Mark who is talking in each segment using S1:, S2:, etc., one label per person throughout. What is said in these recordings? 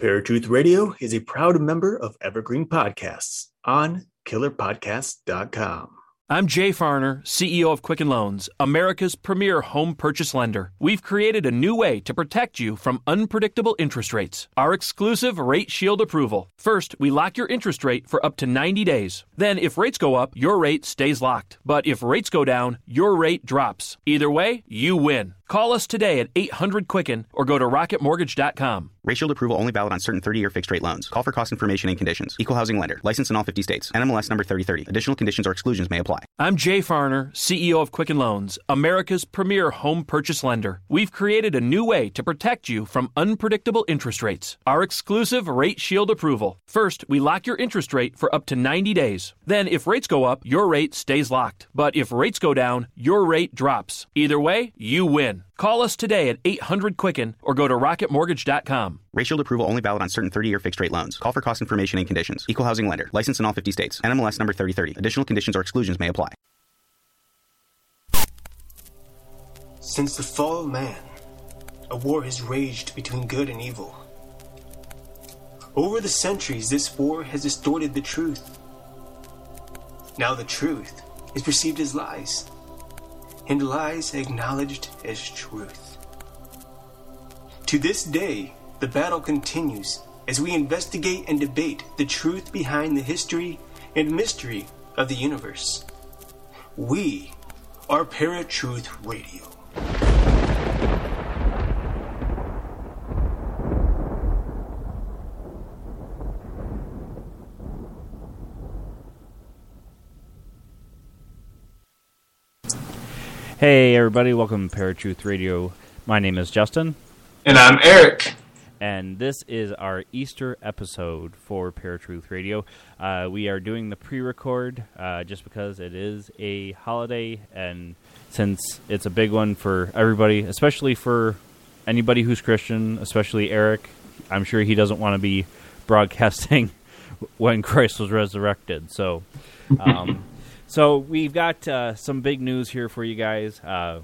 S1: Paratruth Radio is a proud member of Evergreen Podcasts on killerpodcast.com.
S2: I'm Jay Farner, CEO of Quicken Loans, America's premier home purchase lender. We've created a new way to protect you from unpredictable interest rates. Our exclusive Rate Shield approval. First, we lock your interest rate for up to 90 days. Then, if rates go up, your rate stays locked. But if rates go down, your rate drops. Either way, you win. Call us today at 800 Quicken or go to rocketmortgage.com.
S3: Rate Shield approval only valid on certain 30 year fixed rate loans. Call for cost information and conditions. Equal housing lender. License in all 50 states. NMLS number 3030. Additional conditions or exclusions may apply.
S2: I'm Jay Farner, CEO of Quicken Loans, America's premier home purchase lender. We've created a new way to protect you from unpredictable interest rates. Our exclusive Rate Shield approval. First, we lock your interest rate for up to 90 days. Then, if rates go up, your rate stays locked. But if rates go down, your rate drops. Either way, you win. Call us today at 800 Quicken or go to rocketmortgage.com.
S3: Rate Shield approval only valid on certain 30 year fixed rate loans. Call for cost information and conditions. Equal housing lender. License in all 50 states. NMLS number 3030. Additional conditions or exclusions may apply.
S1: Since the fall of man, a war has raged between good and evil. Over the centuries, this war has distorted the truth. Now the truth is perceived as lies, and lies acknowledged as truth. To this day, the battle continues as we investigate and debate the truth behind the history and mystery of the universe. We are Paratruth Radio.
S4: Hey, everybody, welcome to Paratruth Radio. My name is Justin,
S5: And I'm Eric.
S4: and this is our Easter episode for Paratruth Radio. Uh, we are doing the pre record uh, just because it is a holiday, and since it's a big one for everybody, especially for anybody who's Christian, especially Eric, I'm sure he doesn't want to be broadcasting when Christ was resurrected. So. Um, So we've got uh, some big news here for you guys. Uh,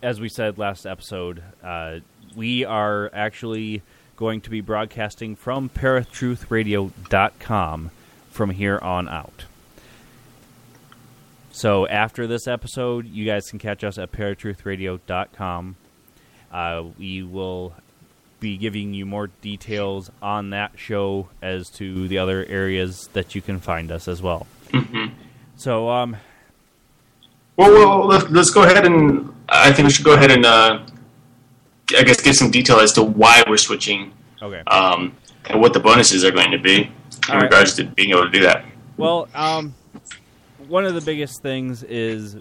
S4: as we said last episode, uh, we are actually going to be broadcasting from paratruthradio.com from here on out. So after this episode, you guys can catch us at paratruthradio.com. Uh, we will be giving you more details on that show as to the other areas that you can find us as well. So, um,
S5: Well, well let's, let's go ahead and I think we should go ahead and uh, I guess give some detail as to why we're switching
S4: okay.
S5: um, and what the bonuses are going to be in
S4: All right.
S5: regards to being able to do that.
S4: Well, um, one of the biggest things is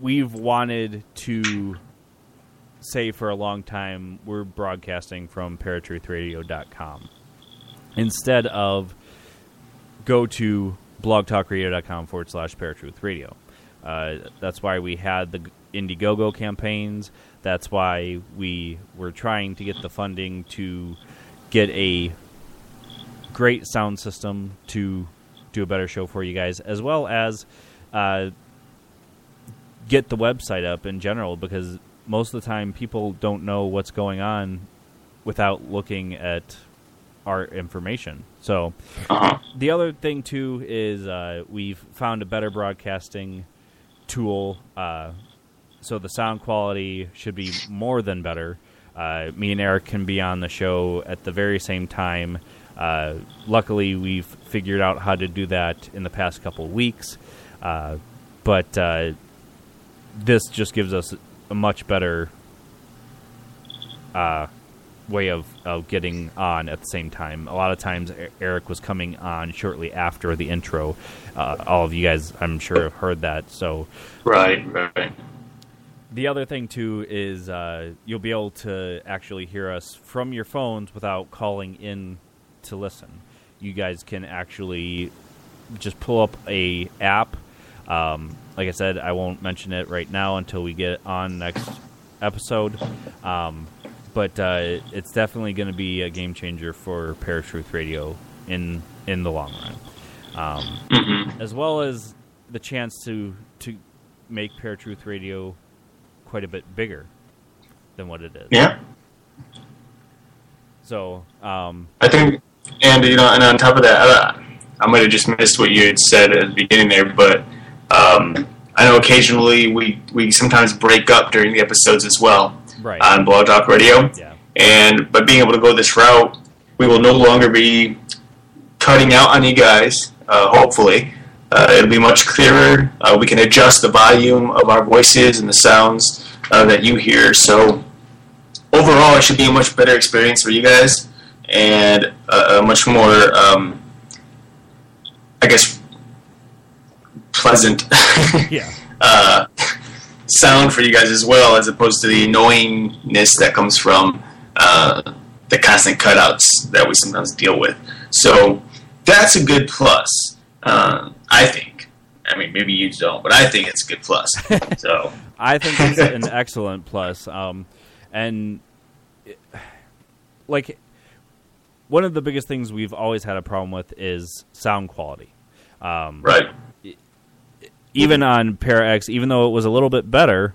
S4: we've wanted to say for a long time we're broadcasting from paratruthradio.com instead of go to blogtalkradio.com forward slash paratruth radio. Uh, that's why we had the Indiegogo campaigns. That's why we were trying to get the funding to get a great sound system to do a better show for you guys, as well as uh, get the website up in general because most of the time people don't know what's going on without looking at our information. So
S5: Uh-huh.
S4: the other thing too is uh, we've found a better broadcasting tool, uh, so the sound quality should be more than better. Uh, me and Eric can be on the show at the very same time. Uh, luckily, we've figured out how to do that in the past couple weeks, uh, but uh, this just gives us a much better uh, way of, of getting on at the same time. A lot of times, Eric was coming on shortly after the intro. Uh, all of you guys, I'm sure, have heard that. So,
S5: Right, right.
S4: the other thing too is uh, you'll be able to actually hear us from your phones without calling in to listen. You guys can actually just pull up a app. Um, like I said, I won't mention it right now until we get on next episode. Um, but uh, it's definitely going to be a game changer for Paratruth Radio in in the long run, um,
S5: Mm-hmm.
S4: as well as the chance to to make Paratruth Radio quite a bit bigger than what it is.
S5: Yeah.
S4: So, um,
S5: I think, and you know, and on top of that, I, I might have just missed what you had said at the beginning there, but um, I know occasionally we we sometimes break up during the episodes as well
S4: right.
S5: on Blog Talk Radio,
S4: yeah.
S5: and by being able to go this route, we will no longer be cutting out on you guys. Uh, hopefully, uh, it'll be much clearer. Uh, we can adjust the volume of our voices and the sounds uh, that you hear. So overall, it should be a much better experience for you guys and a, a much more, um, I guess, pleasant
S4: Yeah.
S5: Sound for you guys as well, as opposed to the annoyingness that comes from uh, the constant cutouts that we sometimes deal with. So that's a good plus, uh, I think. I mean, maybe you don't, but I think it's a good plus. so
S4: I think it's an excellent plus. Um, and it- like one of the biggest things we've always had a problem with is sound quality. Um,
S5: right,
S4: even on Para X, even though it was a little bit better,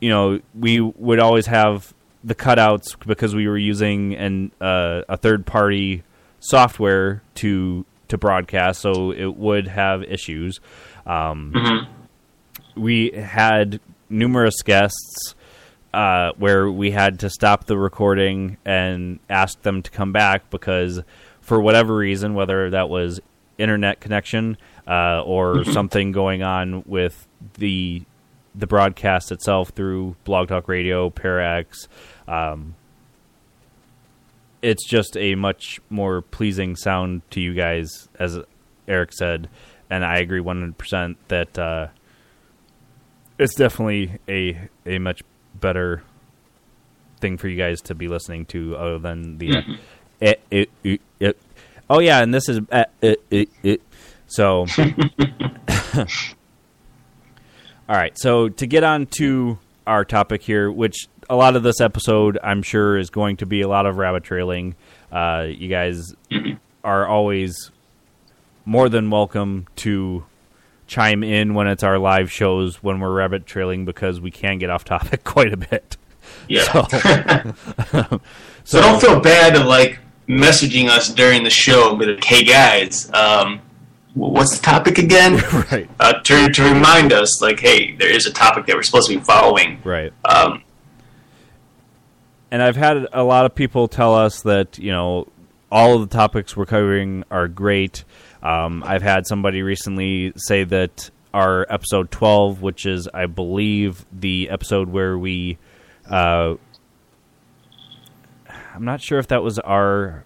S4: you know, we would always have the cutouts because we were using an uh, a third party software to to broadcast, so it would have issues. Um,
S5: Mhm.
S4: We had numerous guests uh, where we had to stop the recording and ask them to come back because, for whatever reason, whether that was internet connection uh, or something going on with the the broadcast itself through Blog Talk Radio, Parax, um, it's just a much more pleasing sound to you guys, as Eric said, and I agree one hundred percent that uh, it's definitely a a much better thing for you guys to be listening to, other than the. Uh, it, it, it, oh yeah, and this is uh. So. All right, so to get on to our topic here, which a lot of this episode I'm sure is going to be a lot of rabbit trailing. Uh, you guys are always more than welcome to chime in when it's our live shows when we're rabbit trailing because we can get off topic quite a bit.
S5: yeah.
S4: So,
S5: So don't feel bad of like messaging us during the show like, "Hey guys, um, what's the topic again?"
S4: right,
S5: uh, to to remind us, like, "Hey, there is a topic that we're supposed to be following."
S4: right.
S5: Um,
S4: and I've had a lot of people tell us that you know all of the topics we're covering are great. Um, I've had somebody recently say that our episode twelve, which is I believe the episode where we, uh, I'm not sure if that was our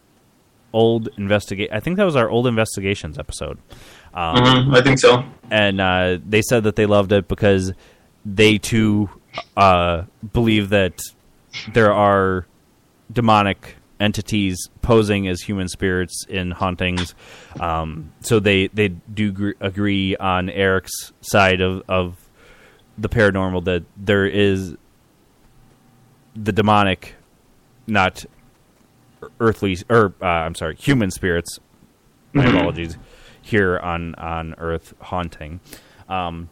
S4: old investigate. I think that was our old investigations episode. Um,
S5: mhm, I think so.
S4: and uh, they said that they loved it because they too uh, believe that there are demonic entities posing as human spirits in hauntings. Um, so they they do gr- agree on Eric's side of of the paranormal that there is the demonic, not earthly or uh, I'm sorry, human spirits. My
S5: Mhm.
S4: apologies. Here on on Earth haunting. Um,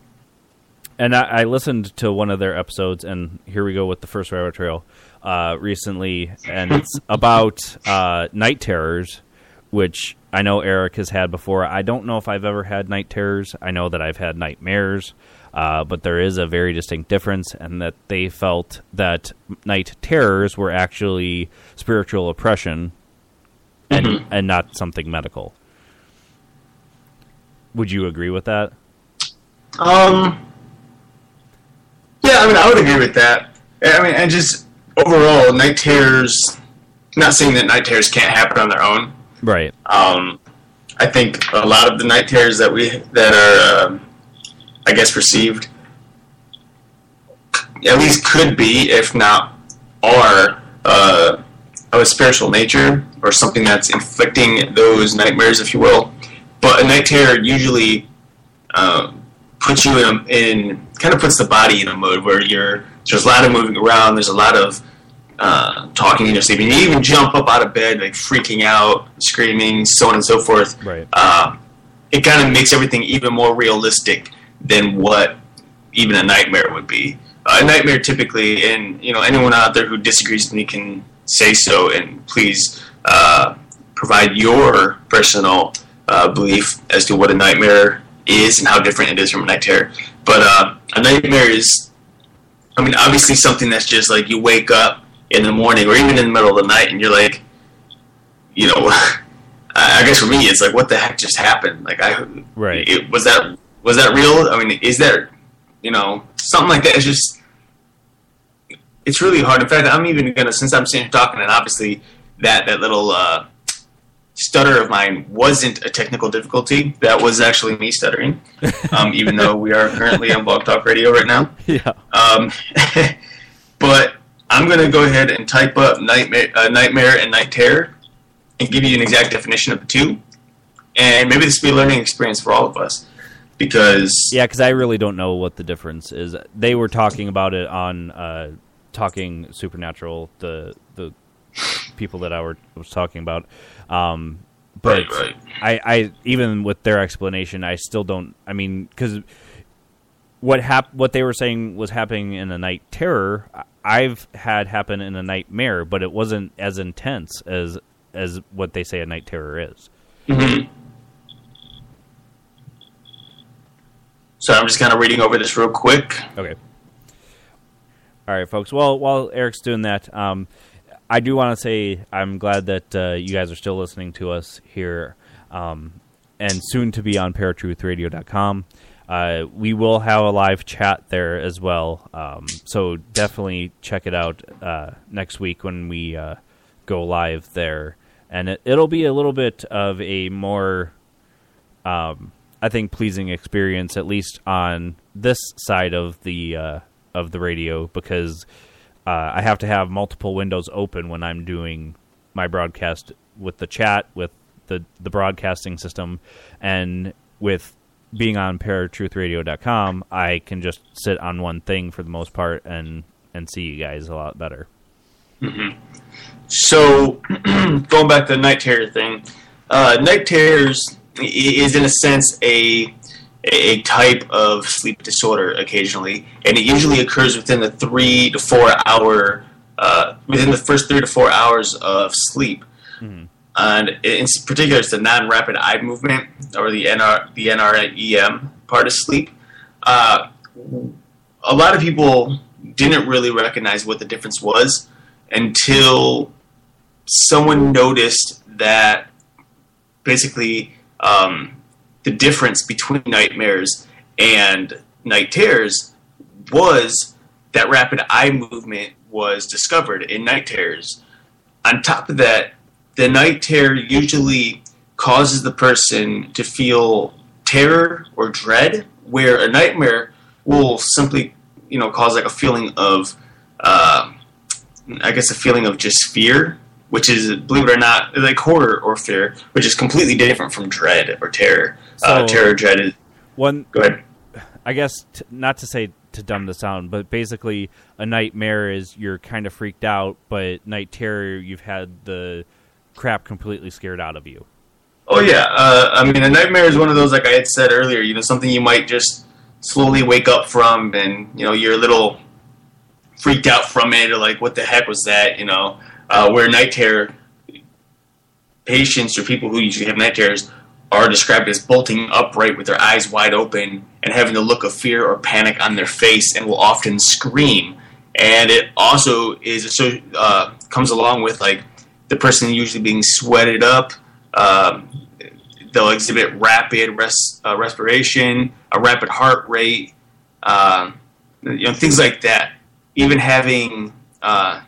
S4: and I, I listened to one of their episodes, and here we go with the first rabbit trail uh, recently, and it's about uh, night terrors, which I know Eric has had before. I don't know if I've ever had night terrors. I know that I've had nightmares, uh, but there is a very distinct difference, and that they felt that night terrors were actually spiritual oppression, and and not something medical. Would you agree with that?
S5: Um, yeah, I mean, I would agree with that. I mean, and just overall, night terrors. Not saying that night terrors can't happen on their own.
S4: Right.
S5: Um, I think a lot of the night terrors that we that are, um, I guess, received, at least could be, if not are, uh, of a spiritual nature or something that's inflicting those nightmares, if you will. But a night terror usually um, puts you in, in kind of puts the body in a mode where you're there's a lot of moving around. There's a lot of uh, talking in your sleep, and you even jump up out of bed, like freaking out, screaming, so on and so forth.
S4: Right.
S5: Um, it kind of makes everything even more realistic than what even a nightmare would be. Uh, a nightmare typically, and you know anyone out there who disagrees with me can say so and please uh, provide your personal uh, belief as to what a nightmare is and how different it is from a night terror. But uh, a nightmare is, I mean, obviously something that's just like you wake up in the morning or even in the middle of the night and you're like, you know, I guess for me it's like, what the heck just happened? Like, I
S4: Right.
S5: It, was that was that real? I mean, is that you know something like that? It's just it's really hard. In fact, I'm even gonna since I'm sitting here talking, and obviously that that little uh, stutter of mine wasn't a technical difficulty. That was actually me stuttering. Um, even though we are currently on Blog Talk Radio right now.
S4: Yeah.
S5: Um, but I'm going to go ahead and type up nightmare, uh, nightmare and night terror and give you an exact definition of the two. And maybe this will be a learning experience for all of us because
S4: Yeah, because I really don't know what the difference is. They were talking about it on uh, Talking Supernatural, the the people that I were, was talking about. Um, but
S5: Right, right.
S4: I, I even with their explanation, I still don't. I mean, because what hap- what they were saying was happening in a night terror, I've had happen in a nightmare, but it wasn't as intense as as what they say a night terror is.
S5: So I'm just kind of reading over this real quick.
S4: Okay. All right, folks. Well, while Eric's doing that, um, I do want to say I'm glad that uh, you guys are still listening to us here, um, and soon to be on paratruthradio.com. Uh, we will have a live chat there as well, um, so definitely check it out uh, next week when we uh, go live there, and it, it'll be a little bit of a more um, I think pleasing experience, at least on this side of the uh, of the radio, because uh, I have to have multiple windows open when I'm doing my broadcast with the chat, with the the broadcasting system, and with being on paratruthradio.com, I can just sit on one thing for the most part and and see you guys a lot better.
S5: So, going back to the night terror thing, uh, night terrors is in a sense a a type of sleep disorder occasionally, and it usually occurs within the three to four hour uh, within the first three to four hours of sleep. And in particular, it's the non-rapid eye movement or the NR the NREM part of sleep. Uh, a lot of people didn't really recognize what the difference was until someone noticed that basically um, the difference between nightmares and night terrors was that rapid eye movement was discovered in night terrors. On top of that, the night terror usually causes the person to feel terror or dread, where a nightmare will simply, you know, cause like a feeling of, uh, I guess, a feeling of just fear, which is, believe it or not, like horror or fear, which is completely different from dread or terror. uh, terror, dread is.
S4: One
S5: Go ahead.
S4: I guess t- not to say to dumb this down, but basically a nightmare is you're kind of freaked out, but night terror you've had the crap completely scared out of you.
S5: Oh yeah, uh, I mean, a nightmare is one of those, like I had said earlier. You know, something you might just slowly wake up from, and you know, you're a little freaked out from it, or like, what the heck was that? You know, uh, where night terror patients or people who usually have night terrors are described as bolting upright with their eyes wide open and having the look of fear or panic on their face, and will often scream. And it also is uh, comes along with like the person usually being sweated up. Um, they'll exhibit rapid res- uh, respiration, a rapid heart rate, um, you know, things like that. Even having uh,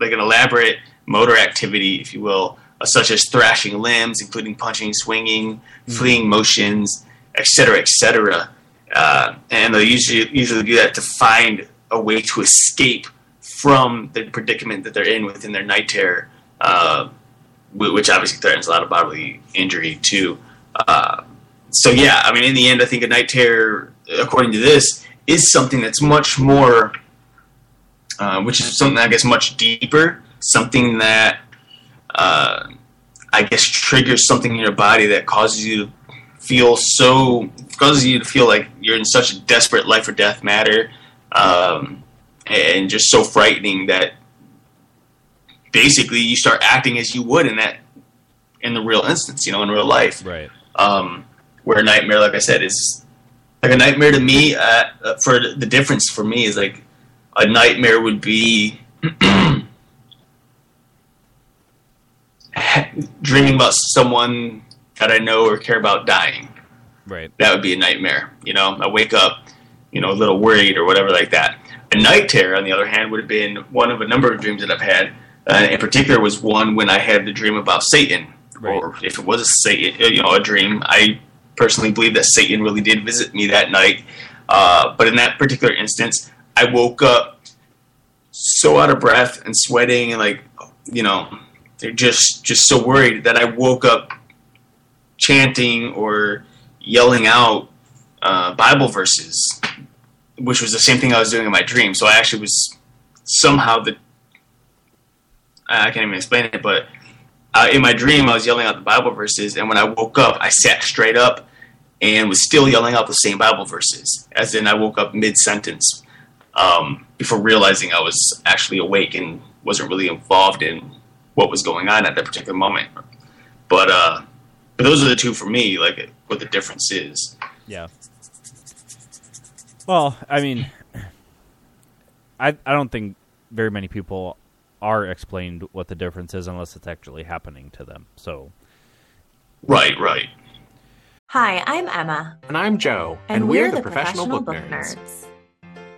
S5: like an elaborate motor activity, if you will, uh, such as thrashing limbs, including punching, swinging, fleeing motions, etc., etc. Uh, and they'll usually usually do that to find a way to escape from the predicament that they're in within their night terror, uh, which obviously threatens a lot of bodily injury too. Uh, so yeah, I mean, in the end, I think a night terror, according to this, is something that's much more, uh, which is something I guess much deeper, something that uh, I guess triggers something in your body that causes you to feel so causes you to feel like you're in such a desperate life or death matter, um, and just so frightening that basically you start acting as you would in that in the real instance, you know, in real life.
S4: Right.
S5: Um, where a nightmare, like I said, is like a nightmare to me. Uh, for the difference for me is like a nightmare would be dreaming about someone that I know or care about dying.
S4: Right.
S5: That would be a nightmare. You know, I wake up, you know, a little worried or whatever like that. A night terror, on the other hand, would have been one of a number of dreams that I've had. Uh, in particular, was one when I had the dream about Satan,
S4: Right.
S5: or if it was a Satan, uh, you know, a dream. I personally believe that Satan really did visit me that night. Uh, but in that particular instance, I woke up so out of breath and sweating and like, you know, they're just just so worried that I woke up chanting or yelling out uh, Bible verses, which was the same thing I was doing in my dream. So I actually was somehow the I can't even explain it, but uh, in my dream I was yelling out the Bible verses, and when I woke up, I sat straight up and was still yelling out the same Bible verses, as in I woke up mid sentence um, before realizing I was actually awake and wasn't really involved in what was going on at that particular moment. But uh, but those are the two for me, like what the difference is.
S4: Yeah. Well, I mean, I I don't think very many people are explained what the difference is unless it's actually happening to them. So
S5: Right, right.
S6: Hi, I'm Emma,
S7: And I'm Joe,
S6: and, we're, the, professional, book, nerds.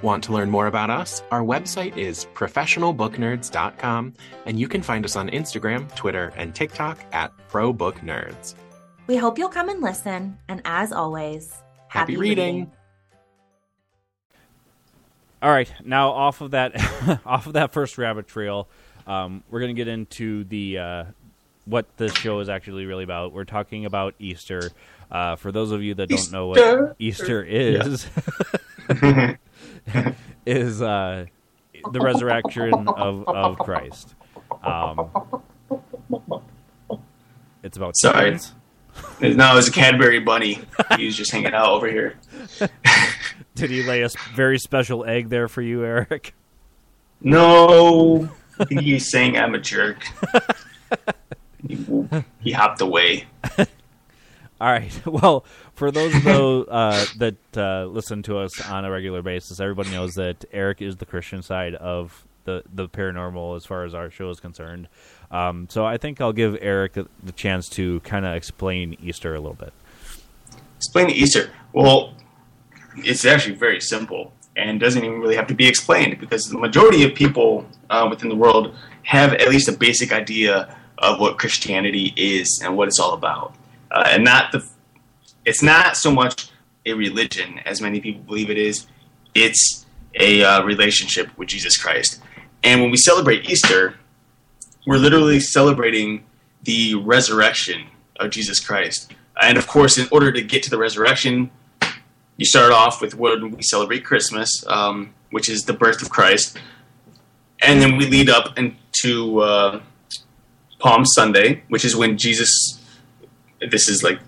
S7: Want to learn more about us? Our website is professionalbooknerds.com, and you can find us on Instagram, Twitter, and TikTok at ProBookNerds.
S6: We hope you'll come and listen, and as always,
S7: Happy reading.
S4: All right, now off of that, off of that first rabbit trail, um, we're going to get into the uh, what this show is actually really about. We're talking about Easter. Uh, for those of you that don't know what Easter is, is uh, the resurrection of, of Christ. Um, it's about
S5: Sorry.
S4: chickens.
S5: No, it was a Cadbury bunny. He was just hanging out over here.
S4: Did he lay a very special egg there for you, Eric?
S5: No, I think he's saying I'm a jerk. he, he hopped away.
S4: All right. Well, for those uh, that uh, listen to us on a regular basis, everybody knows that Eric is the Christian side of the the paranormal as far as our show is concerned. Um, so I think I'll give Eric the, the chance to kind of explain Easter a little bit.
S5: Explain Easter. Well, it's actually very simple and doesn't even really have to be explained because the majority of people uh, within the world have at least a basic idea of what Christianity is and what it's all about, uh, and not the. It's not so much a religion as many people believe it is. It's a uh, relationship with Jesus Christ, and when we celebrate Easter, we're literally celebrating the resurrection of Jesus Christ. And of course, in order to get to the resurrection, you start off with when we celebrate Christmas, um, which is the birth of Christ, and then we lead up into uh, Palm Sunday, which is when Jesus. This is like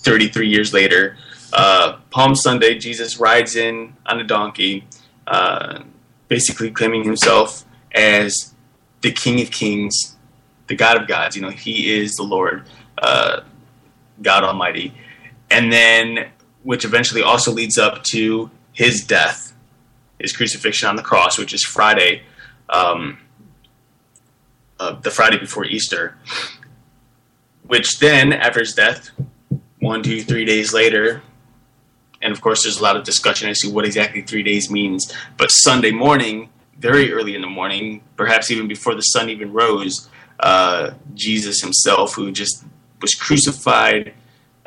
S5: 33 years later. Uh, Palm Sunday, Jesus rides in on a donkey, uh, basically claiming himself as the King of Kings, the God of gods. You know, He is the Lord, uh, God Almighty, and then which eventually also leads up to His death, His crucifixion on the cross, which is Friday, um, uh, the Friday before Easter. Which then, after His death, one, two, three days later. And of course, there's a lot of discussion as to what exactly three days means. But Sunday morning, very early in the morning, perhaps even before the sun even rose, uh, Jesus himself, who just was crucified,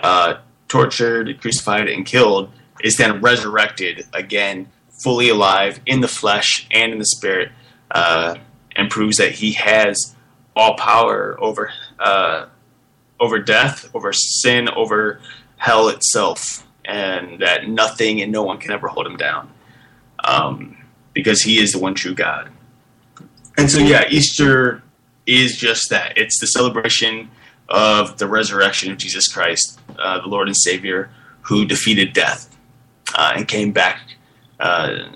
S5: uh, tortured, crucified, and killed, is then resurrected again, fully alive in the flesh and in the spirit, uh, and proves that he has all power over uh, over death, over sin, over hell itself. and that nothing and no one can ever hold him down um, because he is the one true God. And so, yeah, Easter is just that it's the celebration of the resurrection of Jesus Christ, uh, the Lord and Savior, who defeated death uh, and came back, uh,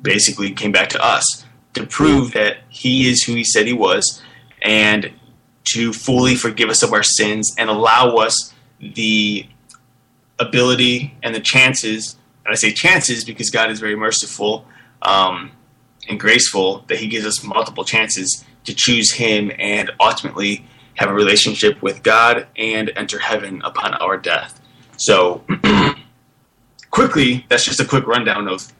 S5: basically, came back to us to prove that he is who he said he was and to fully forgive us of our sins and allow us the ability and the chances. And I say chances because God is very merciful um, and graceful that He gives us multiple chances to choose Him and ultimately have a relationship with God and enter heaven upon our death. So, quickly, that's just a quick rundown of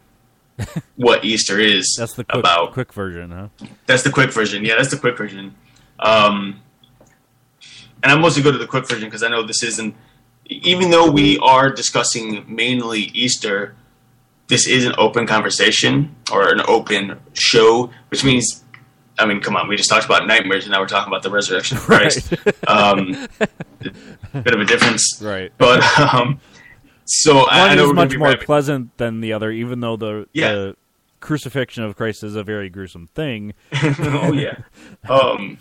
S5: what Easter is.
S4: That's the quick,
S5: about.
S4: quick version, huh?
S5: That's the quick version. Yeah, that's the quick version. Um, and I'm mostly go to the quick version because I know this isn't. Even though we are discussing mainly Easter, this is an open conversation or an open show, which means, I mean, come on, we just talked about nightmares and now we're talking about the resurrection of Christ. um, bit of a difference,
S4: Right.
S5: But um, so I, I
S4: One
S5: know
S4: is much more pleasant than the other, even though the,
S5: Yeah.
S4: the crucifixion of Christ is a very gruesome thing.
S5: oh yeah. Um,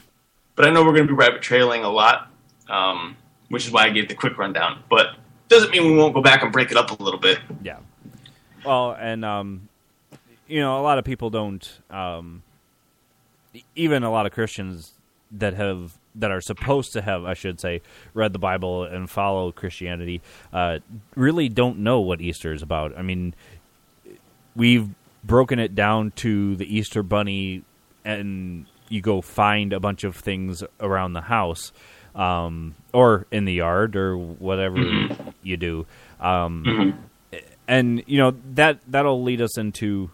S5: but I know we're going to be rabbit trailing a lot, um, which is why I gave the quick rundown. But doesn't mean we won't go back and break it up a little bit.
S4: Yeah. Well, and um, you know, a lot of people don't. Um, even a lot of Christians that have that are supposed to have, I should say, read the Bible and follow Christianity, uh, really don't know what Easter is about. I mean, we've broken it down to the Easter bunny, and you go find a bunch of things around the house, um, or in the yard, or whatever you do. Um, and you know that that'll lead us into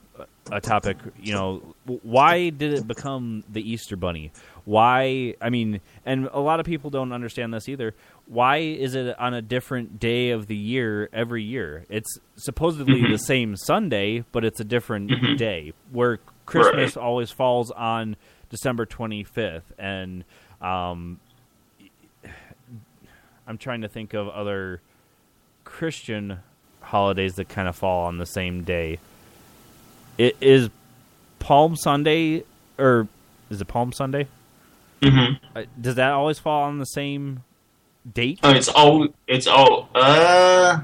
S4: a topic you know why did it become the easter bunny? Why i mean and a lot of people don't understand this either. Why is it on a different day of the year every year? It's supposedly the same sunday but it's a different day where christmas always falls on december 25th and um i'm trying to think of other christian holidays that kind of fall on the same day. It is Palm Sunday or is it Palm Sunday?
S5: Mm-hmm.
S4: Uh, Does that always fall on the same date,
S5: Oh, it's all. It's all. Uh,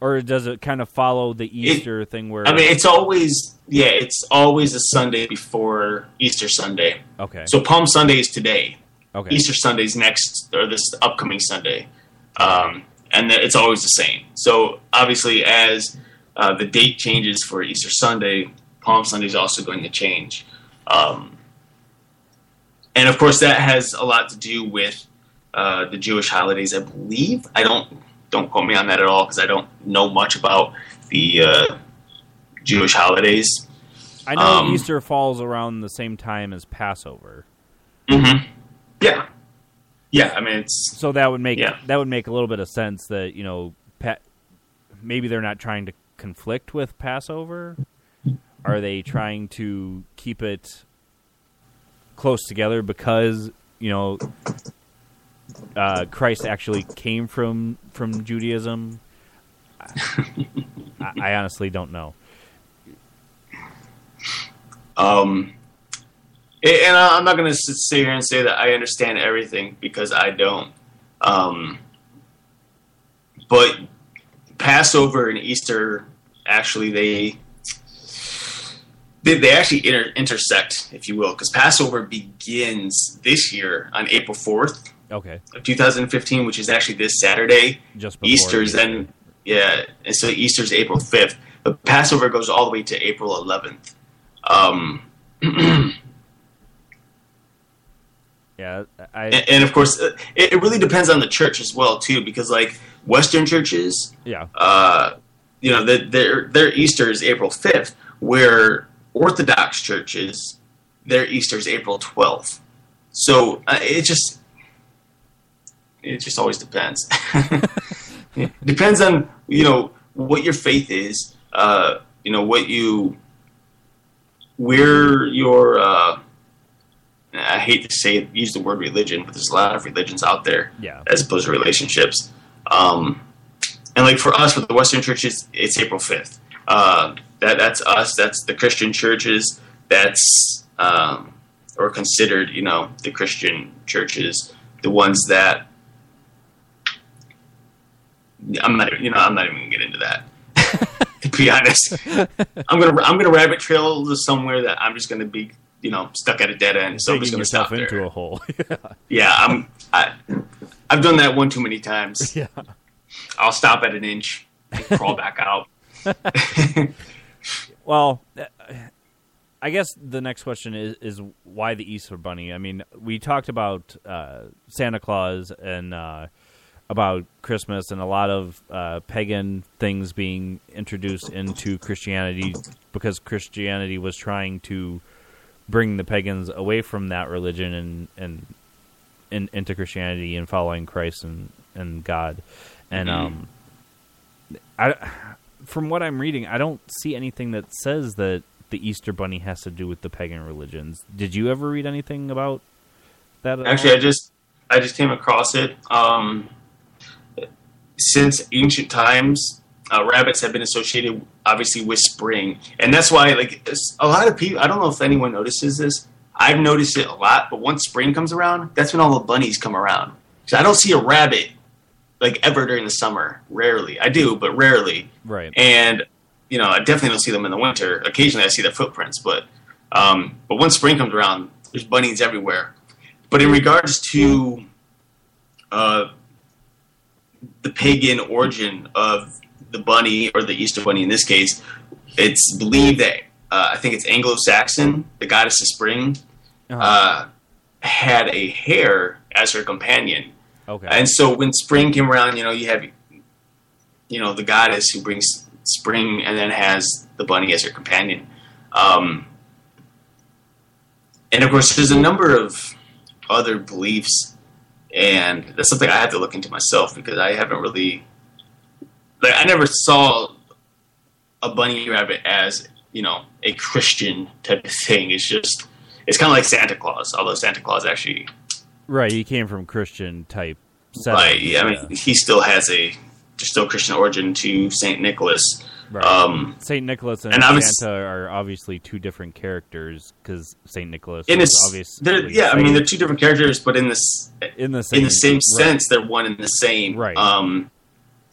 S4: or does it kind of follow the Easter thing where?
S5: I mean, it's always. Yeah, it's always a Sunday before Easter Sunday.
S4: okay,
S5: So Palm Sunday is today.
S4: okay,
S5: Easter Sunday's next, or this upcoming Sunday, um, and it's always the same. So obviously, as uh, the date changes for Easter Sunday, Palm Sunday is also going to change, um, and of course, that has a lot to do with uh, the Jewish holidays. I believe I don't don't quote me on that at all because I don't know much about the uh, Jewish holidays.
S4: I know
S5: um,
S4: Easter falls around the same time as Passover,
S5: Mm-hmm. Yeah, yeah. I mean, it's
S4: so that would make
S5: Yeah.
S4: that would make a little bit of sense that you know, pa- maybe they're not trying to conflict with Passover. Are they trying to keep it close together because you know uh, Christ actually came from from Judaism? I, I honestly don't know.
S5: Um, and I- I'm not going to sit here and say that I understand everything because I don't. Um, but Passover and Easter actually they they, they actually inter- intersect, if you will, because Passover begins this year on April 4th
S4: Okay,
S5: of 2015, which is actually this Saturday.
S4: just
S5: Easter's then yeah, and so Easter's April 5th, but Passover goes all the way to April 11th. Um,
S4: yeah. I
S5: and, and of course, uh, it, it really depends on the church as well too, because like Western churches,
S4: yeah
S5: uh, you know, the, their their Easter is April 5th, where Orthodox churches, their Easter is April 12th. So uh, it just it just always depends. Depends on you know what your faith is, uh, you know what you where your uh, I hate to say use the word religion, but there's a lot of religions out there
S4: yeah
S5: as opposed to relationships. Um, and like for us, for the Western churches, it's April fifth. Uh, that that's us. That's the Christian churches. That's um, or considered, you know, the Christian churches, the ones that I'm not, you know, I'm not even gonna get into that. to be honest, I'm gonna I'm gonna rabbit trail to somewhere that I'm just gonna be, you know, stuck at a dead end. So I'm just gonna
S4: yourself
S5: stop
S4: into
S5: there.
S4: a hole.
S5: Yeah, I'm. I, I've done that one too many times.
S4: yeah.
S5: I'll stop at an inch, and crawl back out.
S4: Well, I guess the next question is is why the Easter Bunny? I mean, we talked about uh, Santa Claus and uh, about Christmas and a lot of uh, pagan things being introduced into Christianity because Christianity was trying to bring the pagans away from that religion and and in, into Christianity and following Christ and and God. And um, I from what I'm reading, I don't see anything that says that the Easter Bunny has to do with the pagan religions. Did you ever read anything about that? At
S5: Actually,
S4: all?
S5: I just I just came across it. Um, since ancient times, uh, rabbits have been associated, obviously, with spring, and that's why, like, a lot of people. I don't know if anyone notices this. I've noticed it a lot, but once spring comes around, that's when all the bunnies come around. So I don't see a rabbit like ever during the summer. Rarely, I do, but rarely.
S4: right.
S5: and you know I definitely don't see them in the winter. Occasionally, I see their footprints, but um, but once spring comes around, there's bunnies everywhere. But in regards to uh, the pagan origin of the bunny or the Easter bunny in this case, it's believed that uh, I think it's Anglo-Saxon, the goddess of spring,
S4: Uh-huh.
S5: uh, had a hare as her companion.
S4: okay.
S5: And so when spring came around, you know, you have, you know, the goddess who brings spring and then has the bunny as her companion. Um, and of course, there's a number of other beliefs, and that's something I have to look into myself because I haven't really, like, I never saw a bunny rabbit as, you know, a Christian type of thing. It's just, it's kind of like Santa Claus, although Santa Claus actually
S4: right. He came from Christian type. Settings,
S5: Right. Yeah, I mean, he still has a still Christian origin to Saint Nicholas.
S4: Right.
S5: Um,
S4: Saint Nicholas and,
S5: and
S4: Santa are obviously two different characters because Saint Nicholas was
S5: this,
S4: obviously
S5: they're, yeah, I mean, they're two different characters, but in this
S4: in the same
S5: in the same
S4: right.
S5: sense, they're one and the same.
S4: Right.
S5: Um,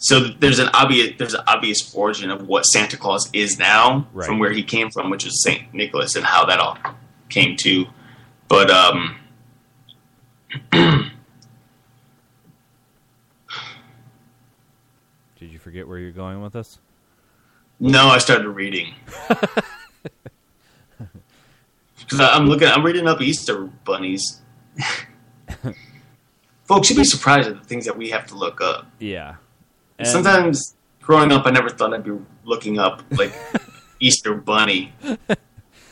S5: so there's an obvious there's an obvious origin of what Santa Claus is now
S4: Right.
S5: from where he came from, which is Saint Nicholas, and how that all came to. But um,
S4: Did you forget where you're going with this?
S5: No, I started reading. Because I'm looking, I'm reading up Easter bunnies. Folks, you'd be surprised at the things that we have to look up.
S4: Yeah. And-
S5: Sometimes, growing up, I never thought I'd be looking up like Easter bunny.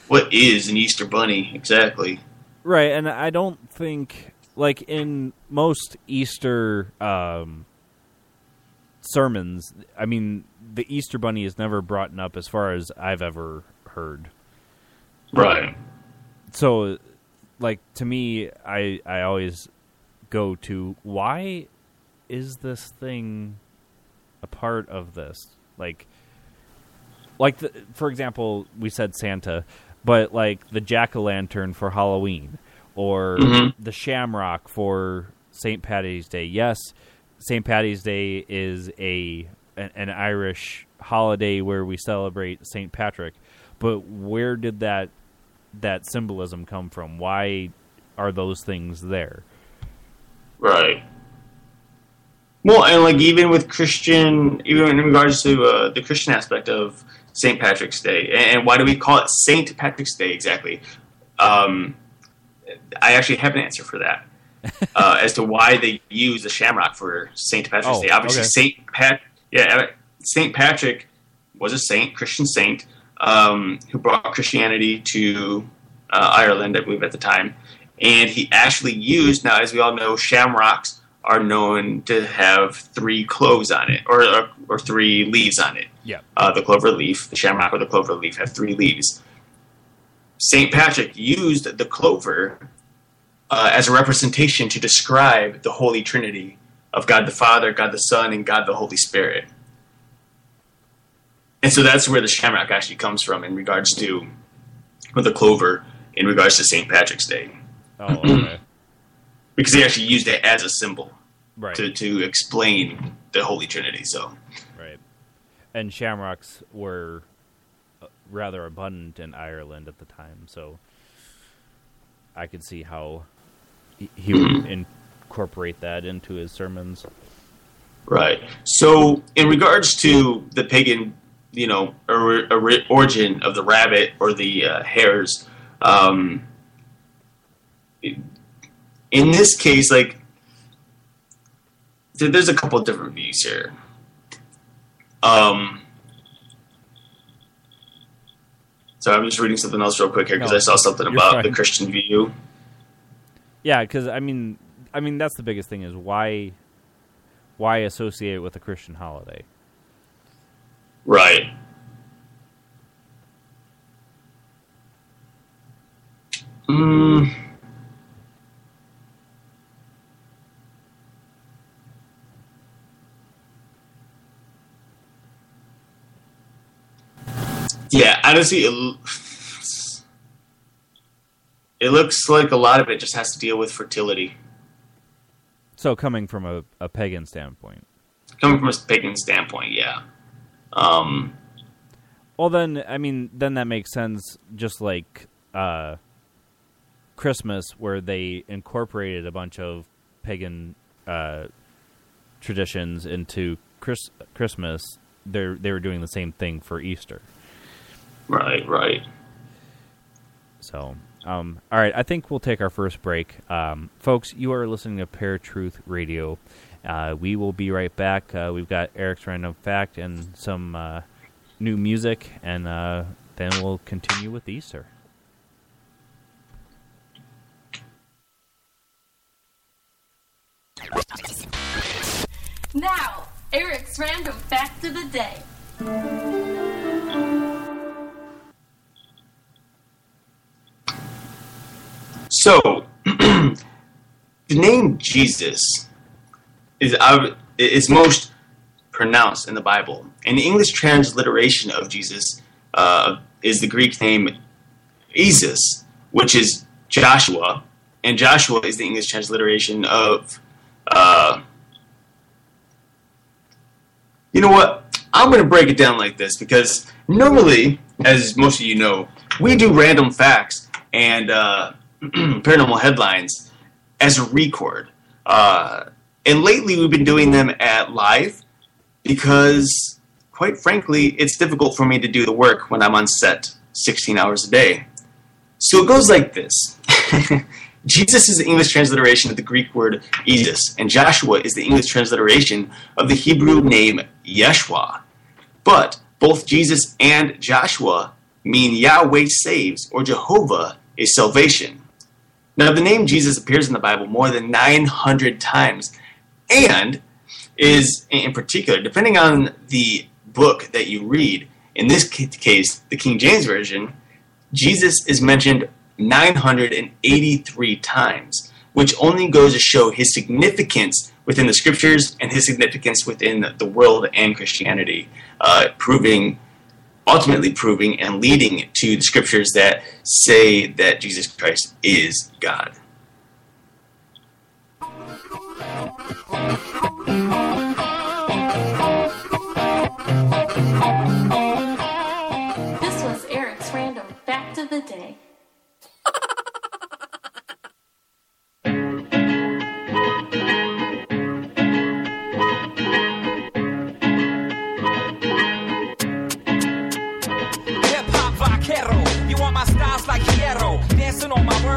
S5: What is an Easter bunny exactly?
S4: Right, and I don't think like in most Easter um, sermons, I mean, the Easter bunny is never brought up as far as I've ever heard.
S5: Right.
S4: So, like to me, I I always go to why is this thing a part of this? Like, like the, for example, we said Santa, but like the jack o' lantern for Halloween, or
S5: Mhm.
S4: the shamrock for St. Patty's Day. Yes, St. Patty's Day is a an, an Irish holiday where we celebrate St. Patrick, but where did that that symbolism come from? Why are those things there?
S5: Right. Well, and like even with Christian, even in regards to uh, the Christian aspect of St. Patrick's Day, and why do we call it St. Patrick's Day exactly? Um, I actually have an answer for that uh, as to why they use the shamrock for St. Patrick's
S4: Oh,
S5: Day. Obviously,
S4: okay.
S5: St. Pat, yeah, St. Patrick was a saint, Christian saint, um, who brought Christianity to uh, Ireland, I believe, at the time. And he actually used, now, as we all know, shamrocks are known to have three cloves on it, or, or, or three leaves on it.
S4: Yeah.
S5: Uh, the clover leaf, the shamrock or the clover leaf have three leaves. St. Patrick used the clover uh, as a representation to describe the Holy Trinity of God the Father, God the Son, and God the Holy Spirit. and so that's where the shamrock actually comes from in regards to or the clover in regards to St. Patrick's Day.
S4: Oh, okay.
S5: Because they actually used it as a symbol
S4: right.
S5: to, to explain the Holy Trinity. So,
S4: right. And shamrocks were uh, rather abundant in Ireland at the time, so I could see how he, he would incorporate that into his sermons.
S5: Right. So, in regards to the pagan, you know, or, or, origin of the rabbit or the uh, hares, um, in this case, like, there's a couple of different views here. Um, so I'm just reading something else real quick here because
S4: No,
S5: I saw something about
S4: fine.
S5: the Christian view.
S4: Yeah, because I mean, I mean that's the biggest thing is why, why associate it with a Christian holiday?
S5: Right. Mm. Yeah, honestly, it, it looks like a lot of it just has to deal with fertility.
S4: So coming from a, a pagan standpoint.
S5: Coming from a pagan standpoint, yeah. Um,
S4: Well, then I mean, then that makes sense. Just like uh, Christmas, where they incorporated a bunch of pagan uh, traditions into Chris- Christmas, they they were doing the same thing for Easter.
S5: Right, right.
S4: So, um, all right, I think we'll take our first break. Um, folks, you are listening to Paratruth Radio. Uh, we will be right back. Uh, we've got Eric's random fact and some uh, new music, and uh, then we'll continue with Easter.
S8: Now, Eric's random fact of the day.
S5: So, the name Jesus is uh, is most pronounced in the Bible, and the English transliteration of Jesus uh, is the Greek name Jesus, which is Joshua, and Joshua is the English transliteration of. Uh, you know what? I'm going to break it down like this because normally, as most of you know, we do random facts and uh, paranormal headlines as a record. Uh, and lately, we've been doing them at live because, quite frankly, it's difficult for me to do the work when I'm on set 16 hours a day. So it goes like this. Jesus is the English transliteration of the Greek word Jesus, and Joshua is the English transliteration of the Hebrew name Yeshua. But both Jesus and Joshua mean Yahweh saves or Jehovah is salvation. Now, the name Jesus appears in the Bible more than 900 times and is, in particular, depending on the book that you read, in this case, the King James Version, Jesus is mentioned 983 times, which only goes to show his significance within the scriptures and his significance within the world and Christianity, uh, proving, ultimately proving and leading to the scriptures that say that Jesus Christ is God.
S8: This was Eric's random fact of the day.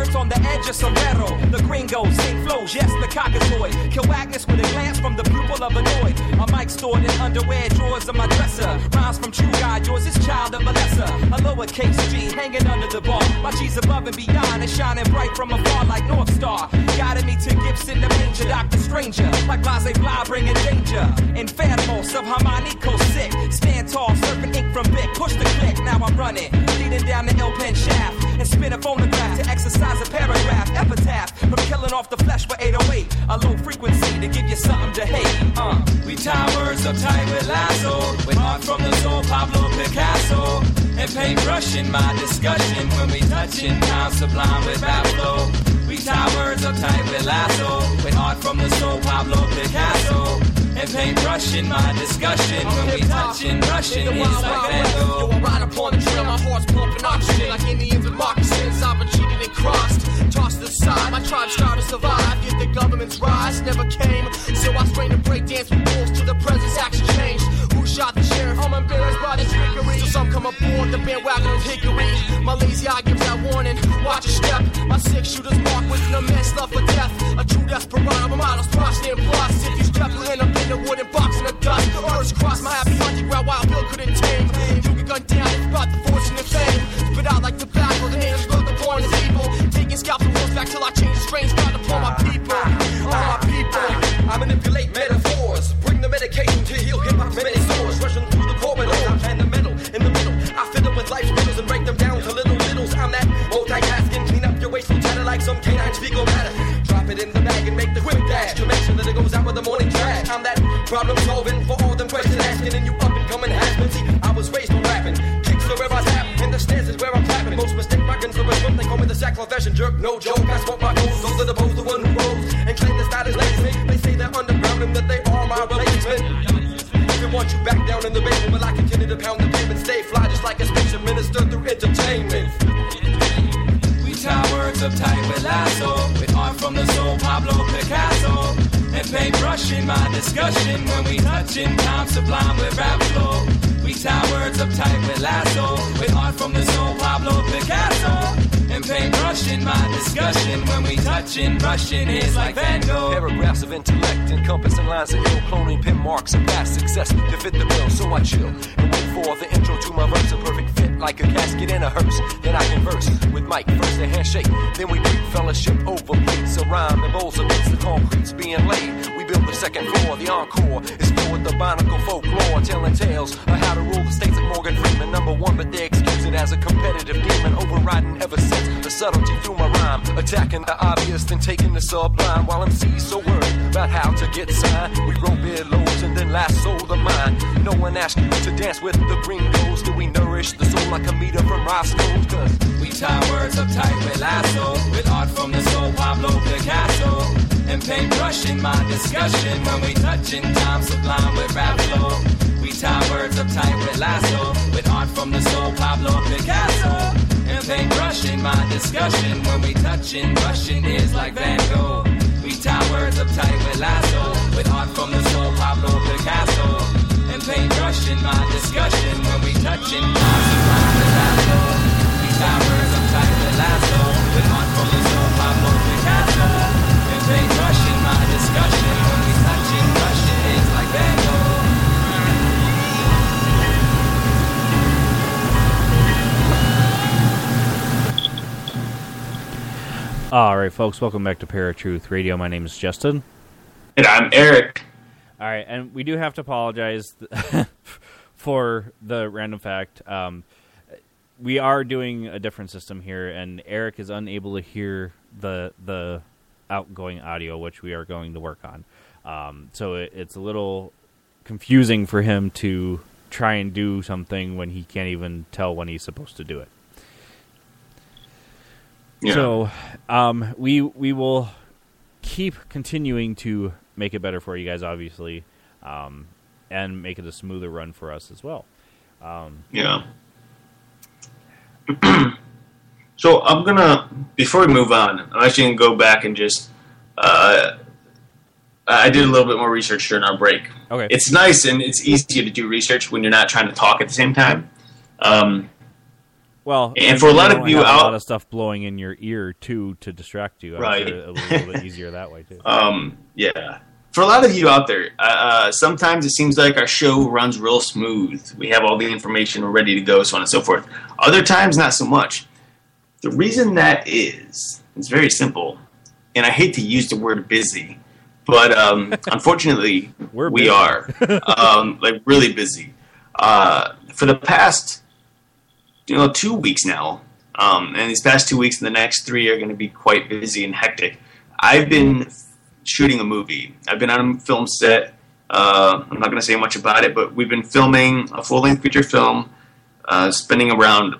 S9: Dancing on the edge of sombrero. The gringo, sick flows, yes, the cockatoid. Kill Agnes with a glance from the pupil of annoyed. My mic stored in underwear drawers of my dresser. Rhymes from True God, yours is child of Melissa. A lowercase G hanging under the bar. My G's above and beyond and shining bright from afar like North Star. Guided me to Gibson, the major Dr. Stranger. Like Blase Blah bringing danger. In Phantomos of Harmonico sick. Stand tall, surfing ink from Bic. Push the click, now I'm running. Leading down the L pen shaft. And spin a phonograph to exercise a paragraph. Epitaph from killing off the flesh for 808. A low frequency to give you something to hate. Uh. We tie words up tight with lasso. With heart art from the soul, Pablo Picasso. And paintbrushing my discussion when we touch touching time sublime with flow. We tie words up tight with lasso. With art from the soul, Pablo Picasso. And paintbrushing my discussion when we touching. It's like Van Gogh.
S10: Yo, I ride upon the trail, my heart's pumping oxygen like Indians and moccasins. Crossed, tossed aside. My tribe's trying to survive, yet the government's rise never came. So I strain and break dance with wolves till the presence action changed. Who shot the sheriff? I'm embarrassed by the trickery. So some come aboard the bandwagon of hickory. My lazy eye gives that warning. Watch your step. My six shooters mark with an immense love for death. A true desperado, my model's prostate and plus. If you step, you'll end up in the wooden box in the dust. Birds cross my happy hunting ground, wild Bill couldn't tame. You get gunned down you brought the fortune and fame. Spit out like the names horseback till I change the strange God upon my people. All my people.
S11: I manipulate metaphors, bring the medication to heal hip hop's many sores, rushing through the corridors and the middle, in the middle. I fill them with life's riddles and break them down to little riddles. I'm that multitasking, clean up your wasteful chatter like some canine fecal matter. Drop it in the bag and make the quick dash to make sure that it goes out with the morning trash. I'm that problem solving for all them questions asking, and you up and coming has been. See, I was raised on rapping, kicks are where I tap, and the stairs is where I'm call me jerk. No joke, I smoke my goals, those are the pose, the one who rose and claim the style is lazy. They say they're underground and that they are my replacement. Even want you back down in the basement, but I continue to pound the pavement, stay fly just like a spaceship minister through entertainment.
S9: We tie words up tight with lasso, with art from the soul, Pablo Picasso. And paintbrush in my discussion when we touching time sublime with rap flow. We tie words up tight with lasso, with art from the soul, Pablo Picasso. And paintbrushing my discussion. When we touching Russian is like Van Gogh.
S11: Paragraphs of intellect encompassing lines of ill. Cloning pin marks of past success to fit the bill. So I chill and wait for the intro to my verse, a perfect fit like a casket in a hearse. Then I converse with Mike, first a handshake, then we greet fellowship over plates, a rhyme and bowls amidst the concrete's being laid. We build the second floor, the encore is filled with the barnacle folklore, telling tales of how to rule the states of Morgan Freeman, number one, but they as a competitive demon, overriding ever since the subtlety through my rhyme, attacking the obvious, then taking the sublime. While MCs so worried about how to get signed, we roll beer loads and then lasso the mind. No one asks you to dance with the gringos. Do we nourish the soul like a meter from Roscoe's? Cause
S9: We tie words up tight with lasso, with art from the soul, Pablo Picasso. And paintbrush in my discussion when we touching time sublime with rap flow. We tie words up tight with lasso, with art from the soul, Pablo Picasso. And paintbrush in my discussion when we touch touching Russian is like Van Gogh. We tie words up tight with lasso, with art from the soul, Pablo Picasso. And paintbrushing my discussion when we touching with rap flow. We up tight with lasso, with art from the soul, Pablo Picasso. And paintbrushing my discussion
S4: All right, folks, welcome back to Paratruth Radio. My name is Justin.
S5: And I'm Eric.
S4: All right, and we do have to apologize for the random fact. Um, we are doing a different system here, and Eric is unable to hear the the outgoing audio, which we are going to work on. Um, so it, it's a little confusing for him to try and do something when he can't even tell when he's supposed to do it.
S5: Yeah.
S4: So um, we we will keep continuing to make it better for you guys, obviously, um, and make it a smoother run for us as well. Um,
S5: Yeah. so I'm gonna before we move on, I'm actually gonna go back and just uh, I did a little bit more research during our break.
S4: Okay.
S5: It's nice and it's easier to do research when you're not trying to talk at the same time. Um,
S4: well,
S5: and for a lot of you
S4: have a lot of stuff blowing in your ear too to distract you. I'm
S5: Right.
S4: sure a little bit easier that way too.
S5: Um, yeah. For a lot of you out there, uh, uh, sometimes it seems like our show runs real smooth. We have all the information, we're ready to go, so on and so forth. Other times, not so much. The reason that is, it's very simple, and I hate to use the word busy, but um, unfortunately,
S4: We're
S5: we are um, like really busy. Uh, for the past, you know, two weeks now, um, and these past two weeks and the next three are going to be quite busy and hectic. I've been shooting a movie. I've been on a film set Uh, I'm not going to say much about it, but we've been filming a full length feature film, uh, spending around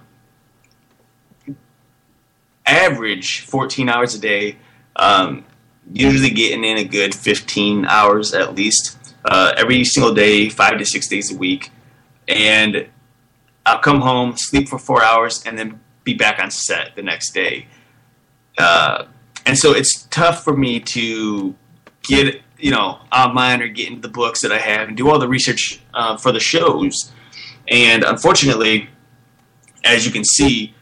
S5: average 14 hours a day, um, usually getting in a good 15 hours at least uh, every single day, five to six days a week. And I'll come home, sleep for four hours, and then be back on set the next day. Uh, and so it's tough for me to get you know online or get into the books that I have and do all the research uh, for the shows. And unfortunately, as you can see,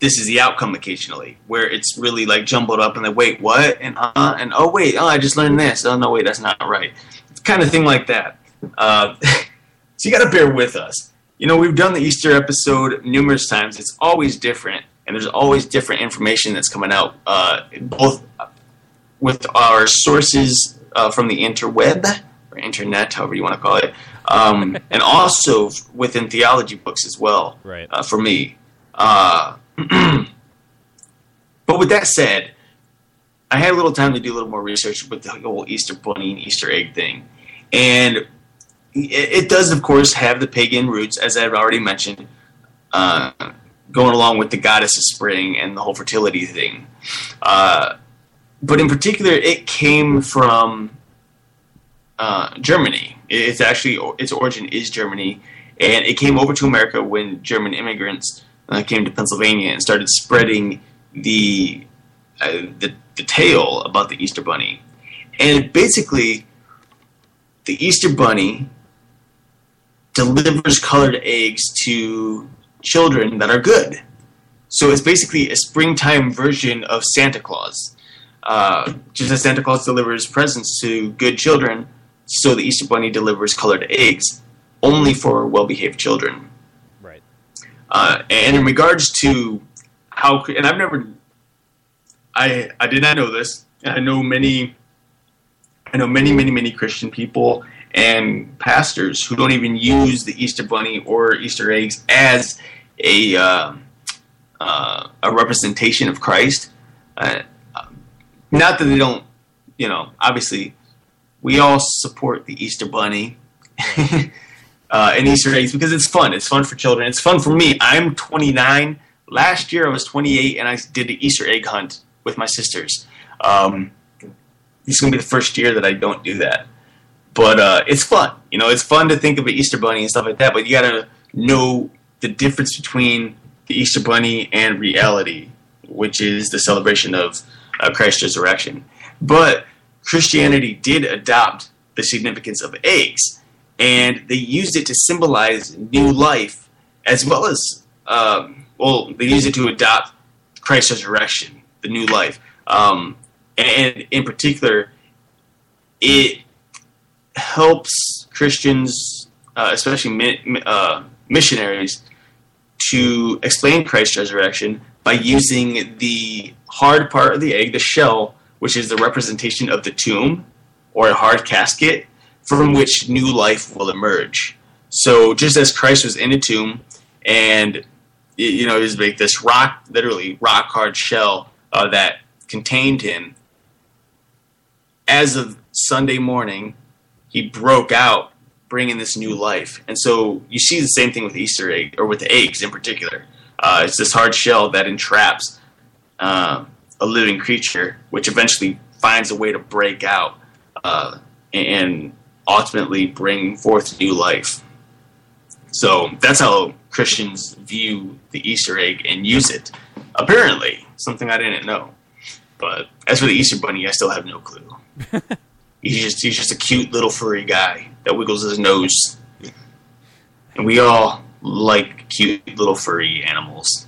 S5: this is the outcome occasionally, where it's really like jumbled up and like, wait, what? And uh, and oh wait, oh I just learned this. Oh no, wait, that's not right. It's kind of thing like that. Uh, so you got to bear with us. You know, we've done the Easter episode numerous times. It's always different, and there's always different information that's coming out, uh, both with our sources uh, from the interweb or internet, however you want to call it, um, and also within theology books as well.
S4: Right.
S5: Uh, for me. Uh, but with that said, I had a little time to do a little more research with the whole Easter bunny and Easter egg thing, and it, does, of course, have the pagan roots, as I've already mentioned, uh, going along with the goddess of spring and the whole fertility thing. Uh, but in particular, it came from uh, Germany. It's actually its origin is Germany, and it came over to America when German immigrants uh, came to Pennsylvania and started spreading the, uh, the the tale about the Easter Bunny. And basically, the Easter Bunny delivers colored eggs to children that are good. So it's basically a springtime version of Santa Claus. Uh, just as Santa Claus delivers presents to good children, so the Easter Bunny delivers colored eggs only for well behaved children.
S4: Right.
S5: Uh, and in regards to how, and I've never, I I did not know this. I know many, I know many many many Christian people and pastors who don't even use the Easter Bunny or Easter eggs as a uh, uh, a representation of Christ. Uh, not that they don't, you know, obviously we all support the Easter Bunny uh, and Easter eggs because it's fun. It's fun for children. It's fun for me. I'm 29. Last year I was 28 and I did the Easter egg hunt with my sisters. Um, this is going to be the first year that I don't do that. But uh, it's fun. You know, it's fun to think of an Easter Bunny and stuff like that, but you got to know the difference between the Easter Bunny and reality, which is the celebration of uh, Christ's resurrection. But Christianity did adopt the significance of eggs, and they used it to symbolize new life, as well as, um, well, they used it to adopt Christ's resurrection, the new life. Um, and in particular, it helps Christians, uh, especially mi- uh, missionaries, to explain Christ's resurrection by using the hard part of the egg, the shell, which is the representation of the tomb or a hard casket from which new life will emerge. So just as Christ was in a tomb and you know, it was like this rock, literally rock hard shell uh, that contained him. As of Sunday morning, he broke out, bringing this new life. And so you see the same thing with Easter egg, or with eggs in particular. Uh, it's this hard shell that entraps uh, a living creature, which eventually finds a way to break out uh, and ultimately bring forth new life. So that's how Christians view the Easter egg and use it. Apparently, something I didn't know. But as for the Easter Bunny, I still have no clue. he's just he's just a cute little furry guy that wiggles his nose, and we all like cute little furry animals.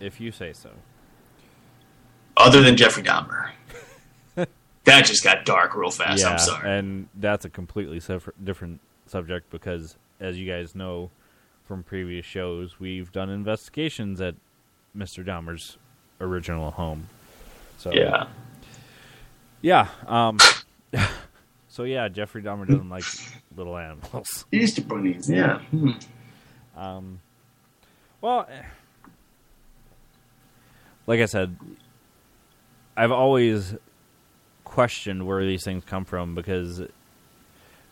S4: If you say so.
S5: Other than Jeffrey Dahmer. that just got dark real fast.
S4: yeah,
S5: I'm sorry.
S4: and that's a completely different subject because, as you guys know from previous shows, we've done investigations at Mr. Dahmer's original home. So
S5: Yeah.
S4: yeah. Um, so yeah, Jeffrey Dahmer doesn't like little animals.
S5: Easter bunnies, yeah. Hmm.
S4: Um, well, eh, like I said, I've always questioned where these things come from because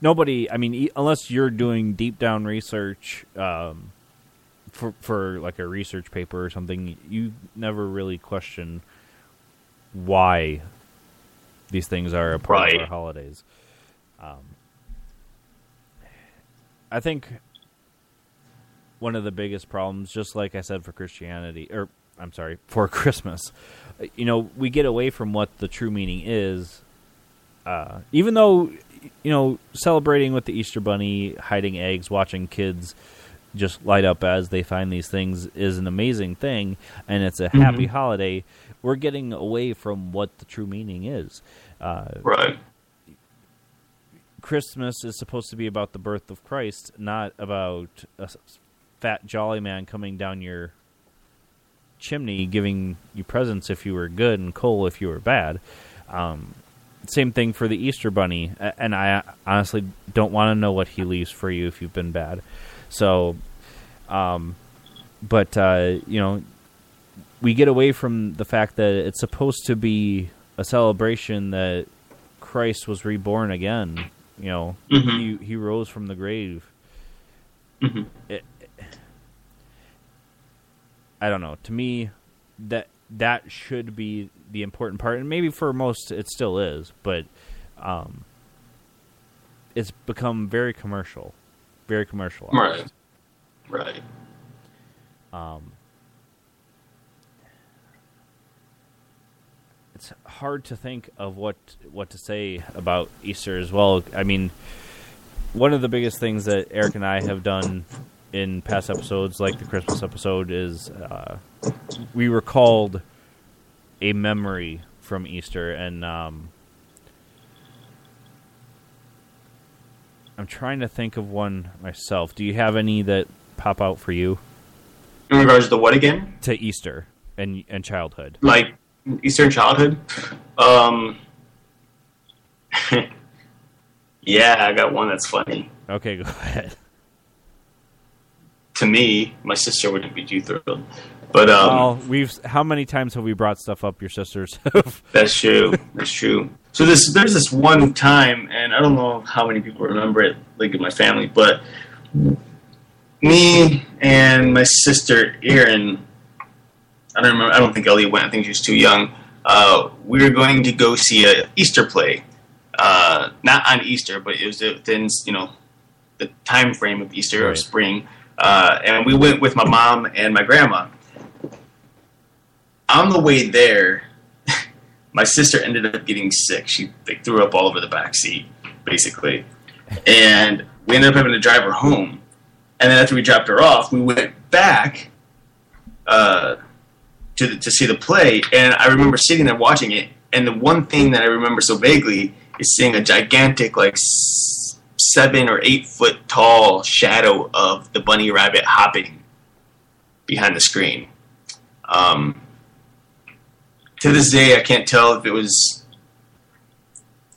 S4: nobody. I mean, unless you're doing deep down research um, for for like a research paper or something, you never really question why these things are a part
S5: Right.
S4: of our holidays. Um, I think one of the biggest problems, just like I said for Christianity, or I'm sorry, for Christmas, you know, we get away from what the true meaning is. Uh, even though, you know, celebrating with the Easter Bunny, hiding eggs, watching kids just light up as they find these things is an amazing thing, and it's a happy
S5: Mhm.
S4: holiday. We're getting away from what the true meaning is. Uh,
S5: Right.
S4: Christmas is supposed to be about the birth of Christ, not about a fat jolly man coming down your chimney giving you presents if you were good and coal if you were bad. Um, same thing for the Easter Bunny, and I honestly don't want to know what he leaves for you if you've been bad. So, um, but uh, you know, we get away from the fact that it's supposed to be a celebration that Christ was reborn again. You know,
S5: Mhm.
S4: he he rose from the grave.
S5: Mhm.
S4: It, I don't know. To me, that that should be the important part, and maybe for most it still is, but um, it's become very commercial, very commercialized.
S5: Right. Right.
S4: Um, it's hard to think of what what to say about Easter as well. I mean, one of the biggest things that Eric and I have done in past episodes, like the Christmas episode, is uh, we recalled a memory from Easter, and um, I'm trying to think of one myself. Do you have any that pop out for you?
S5: In regards to what again?
S4: To Easter and and childhood.
S5: Like Eastern childhood? Um. yeah, I got one that's funny.
S4: Okay, go ahead.
S5: To me, my sister wouldn't be too thrilled, but um,
S4: well, we've how many times have we brought stuff up your sisters?
S5: That's true. That's true. So this there's this one time, and I don't know how many people remember it, like in my family, but me and my sister Erin, I don't remember. I don't think Ellie went. I think she was too young. Uh, we were going to go see a Easter play, uh, not on Easter, but it was within you know the time frame of Easter or spring. Uh, and we went with my mom and my grandma. On the way there, my sister ended up getting sick. She like, threw up all over the back seat, basically, and we ended up having to drive her home. And then after we dropped her off, we went back uh, to to see the play. And I remember sitting there watching it. And the one thing that I remember so vaguely is seeing a gigantic, like seven or eight foot tall shadow of the bunny rabbit hopping behind the screen. Um, to this day, I can't tell if it was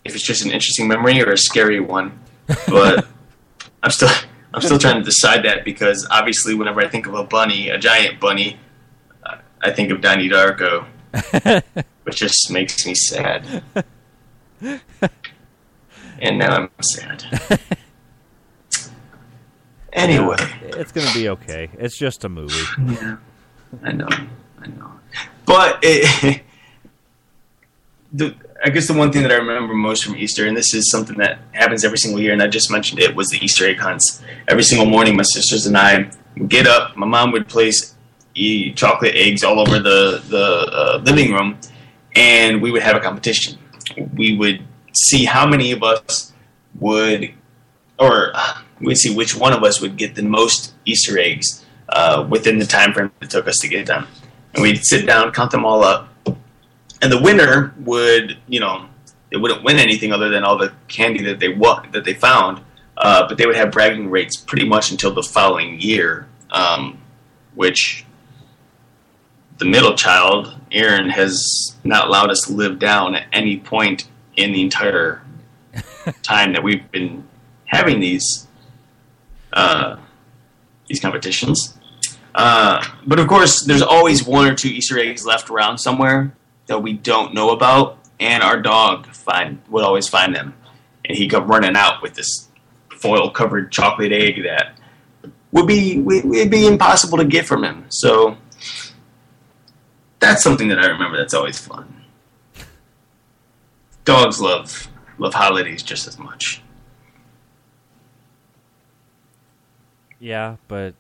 S5: if it's just an interesting memory or a scary one. But I'm still I'm still trying to decide that because obviously, whenever I think of a bunny, a giant bunny, I think of Donnie Darko, which just makes me sad. And now I'm sad. Anyway,
S4: it's gonna be okay. It's just a movie.
S5: Yeah, I know, I know. But it, the, I guess the one thing that I remember most from Easter, and this is something that happens every single year, and I just mentioned it, was the Easter egg hunts. Every single morning, my sisters and I would get up. My mom would place chocolate eggs all over the the uh, living room, and we would have a competition. We would see how many of us would, or uh, we'd see which one of us would get the most Easter eggs uh, within the time frame it took us to get them. And we'd sit down, count them all up, and the winner would, you know, they wouldn't win anything other than all the candy that they wa- that they found, uh, but they would have bragging rates pretty much until the following year, um, which the middle child, Erin, has not allowed us to live down at any point in the entire time that we've been having these uh, these competitions. Uh, but of course, there's always one or two Easter eggs left around somewhere that we don't know about, and our dog find would always find them, and he'd come running out with this foil covered chocolate egg that would be would be impossible to get from him. So that's something that I remember. That's always fun. Dogs love love holidays just as much.
S4: Yeah, but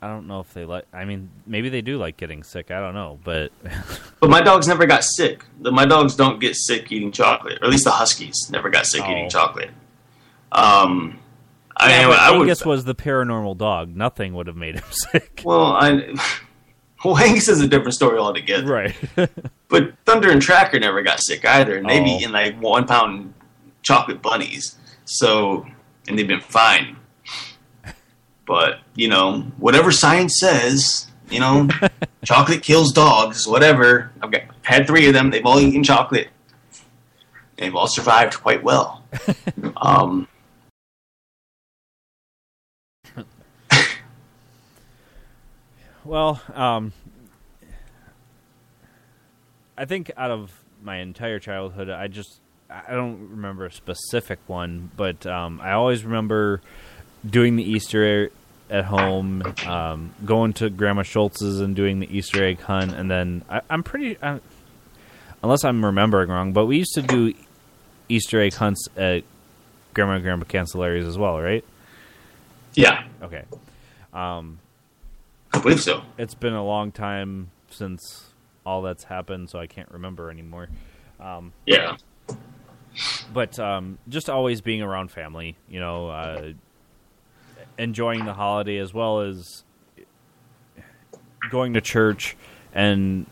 S4: I don't know if they like. I mean, maybe they do like getting sick. I don't know, but
S5: but my dogs never got sick. My dogs don't get sick eating chocolate, or at least the huskies never got sick oh. eating chocolate. Um,
S4: I, yeah, I, I Angus would, was the paranormal dog. Nothing would have made him sick.
S5: Well, I, well, Angus is a different story altogether.
S4: Right.
S5: but Thunder and Tracker never got sick either, and they've oh. eaten like one pound chocolate bunnies. So, and they've been fine. But you know, whatever science says, you know, chocolate kills dogs. Whatever. I've got had three of them. They've all eaten chocolate. They've all survived quite well. um,
S4: well, um, I think out of my entire childhood, I just I don't remember a specific one, but um, I always remember doing the Easter egg at home, um, going to Grandma Schultz's and doing the Easter egg hunt, and then I, am pretty, I, unless I'm remembering wrong, but we used to do Easter egg hunts at Grandma and Grandpa Cancellari's as well, right?
S5: Yeah.
S4: Okay. Um,
S5: I believe so.
S4: It's been a long time since all that's happened, so I can't remember anymore. Um,
S5: yeah.
S4: But um, just always being around family, you know, uh, enjoying the holiday as well as going to church and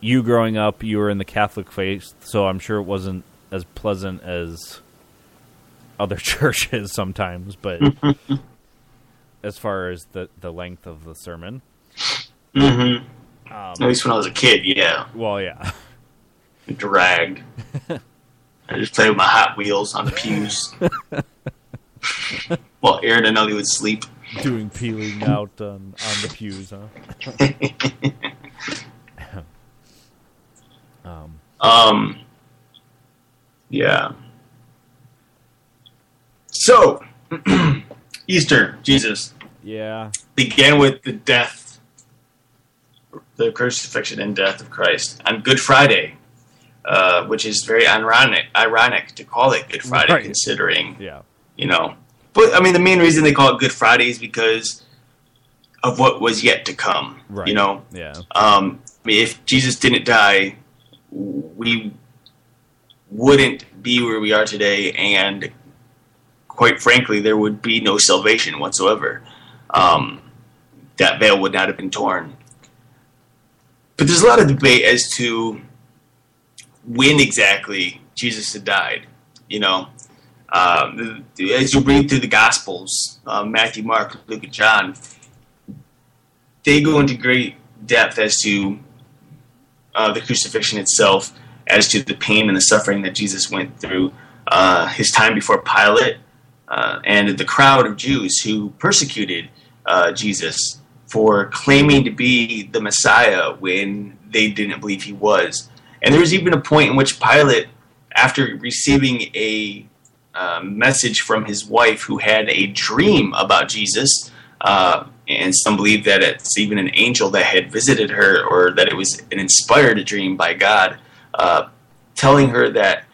S4: you growing up you were in the catholic faith so i'm sure it wasn't as pleasant as other churches sometimes but as far as the the length of the sermon
S5: mm-hmm. Um, At least when I was a kid, yeah.
S4: Well, yeah.
S5: Dragged. I just played with my Hot Wheels on the pews. While Erin and Ellie would sleep.
S4: Doing peeling out on, on the pews, huh?
S5: um, um, yeah. So, Easter, Jesus.
S4: Yeah.
S5: Began with the death, the crucifixion and death of Christ on Good Friday, uh, which is very ironic, ironic to call it Good Friday, right. considering,
S4: yeah.
S5: you know, but I mean, the main reason they call it Good Friday is because of what was yet to come.
S4: Right.
S5: You know.
S4: Yeah.
S5: Um, I mean, if Jesus didn't die, we wouldn't be where we are today, and quite frankly, there would be no salvation whatsoever. Um, that veil would not have been torn. But there's a lot of debate as to when exactly Jesus had died. You know, um, as you read through the Gospels, uh, Matthew, Mark, Luke, and John, they go into great depth as to uh, the crucifixion itself, as to the pain and the suffering that Jesus went through, uh, his time before Pilate, uh, and the crowd of Jews who persecuted uh, Jesus for claiming to be the Messiah when they didn't believe he was. And there was even a point in which Pilate, after receiving a message from his wife who had a dream about Jesus. Uh, and some believe that it's even an angel that had visited her or that it was an inspired dream by God, uh, telling her that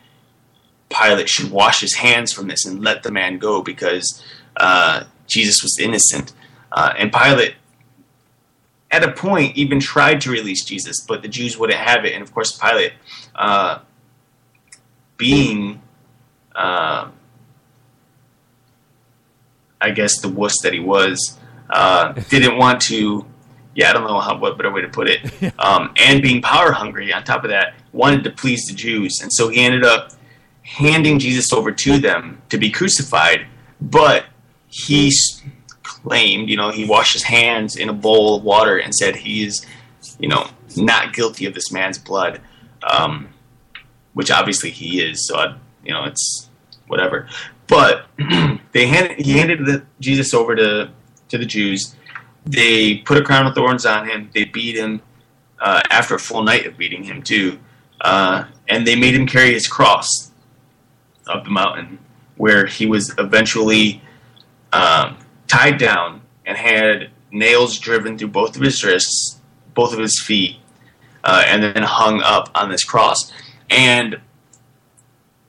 S5: Pilate should wash his hands from this and let the man go because uh, Jesus was innocent. Uh, and Pilate, at a point, even tried to release Jesus, but the Jews wouldn't have it. And of course, Pilate, uh, being uh, I guess the wuss that he was, uh, didn't want to. Yeah, I don't know how what better way to put it. Um, and being power hungry, on top of that, wanted to please the Jews, and so he ended up handing Jesus over to them to be crucified. But he claimed, you know, he washed his hands in a bowl of water and said he is, you know, not guilty of this man's blood, um, which obviously he is. So, I, you know, it's whatever. But they handed, he handed the, Jesus over to, to the Jews. They put a crown of thorns on him. They beat him uh, after a full night of beating him, too. Uh, and they made him carry his cross up the mountain. where he was eventually um, tied down and had nails driven through both of his wrists, both of his feet, uh, and then hung up on this cross. And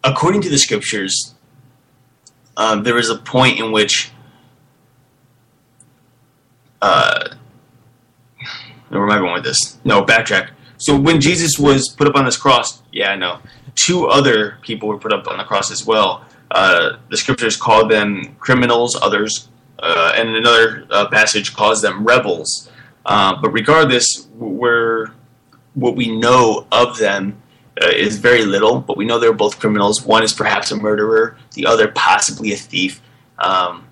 S5: according to the scriptures, um, there was a point in which uh, where am I going with this? No, backtrack. So when Jesus was put up on this cross, yeah, I know. Two other people were put up on the cross as well. Uh, the scriptures called them criminals, others, uh, and another uh, passage calls them rebels. Uh, but regardless, we're, what we know of them uh, is very little, but we know they're both criminals. One is perhaps a murderer, the other possibly a thief. Um,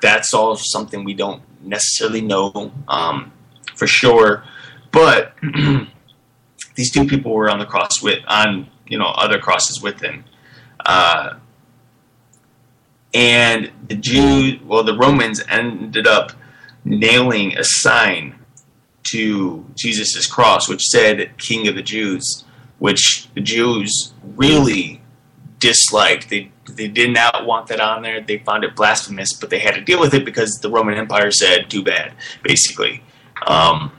S5: that's all something we don't necessarily know um, for sure. But these two people were on the cross with on you know other crosses with him, uh, and the Jews, well, the Romans ended up nailing a sign to Jesus' cross, which said "King of the Jews," which the Jews really disliked. They they did not want that on there. They found it blasphemous, but they had to deal with it because the Roman Empire said, "Too bad," basically. Um,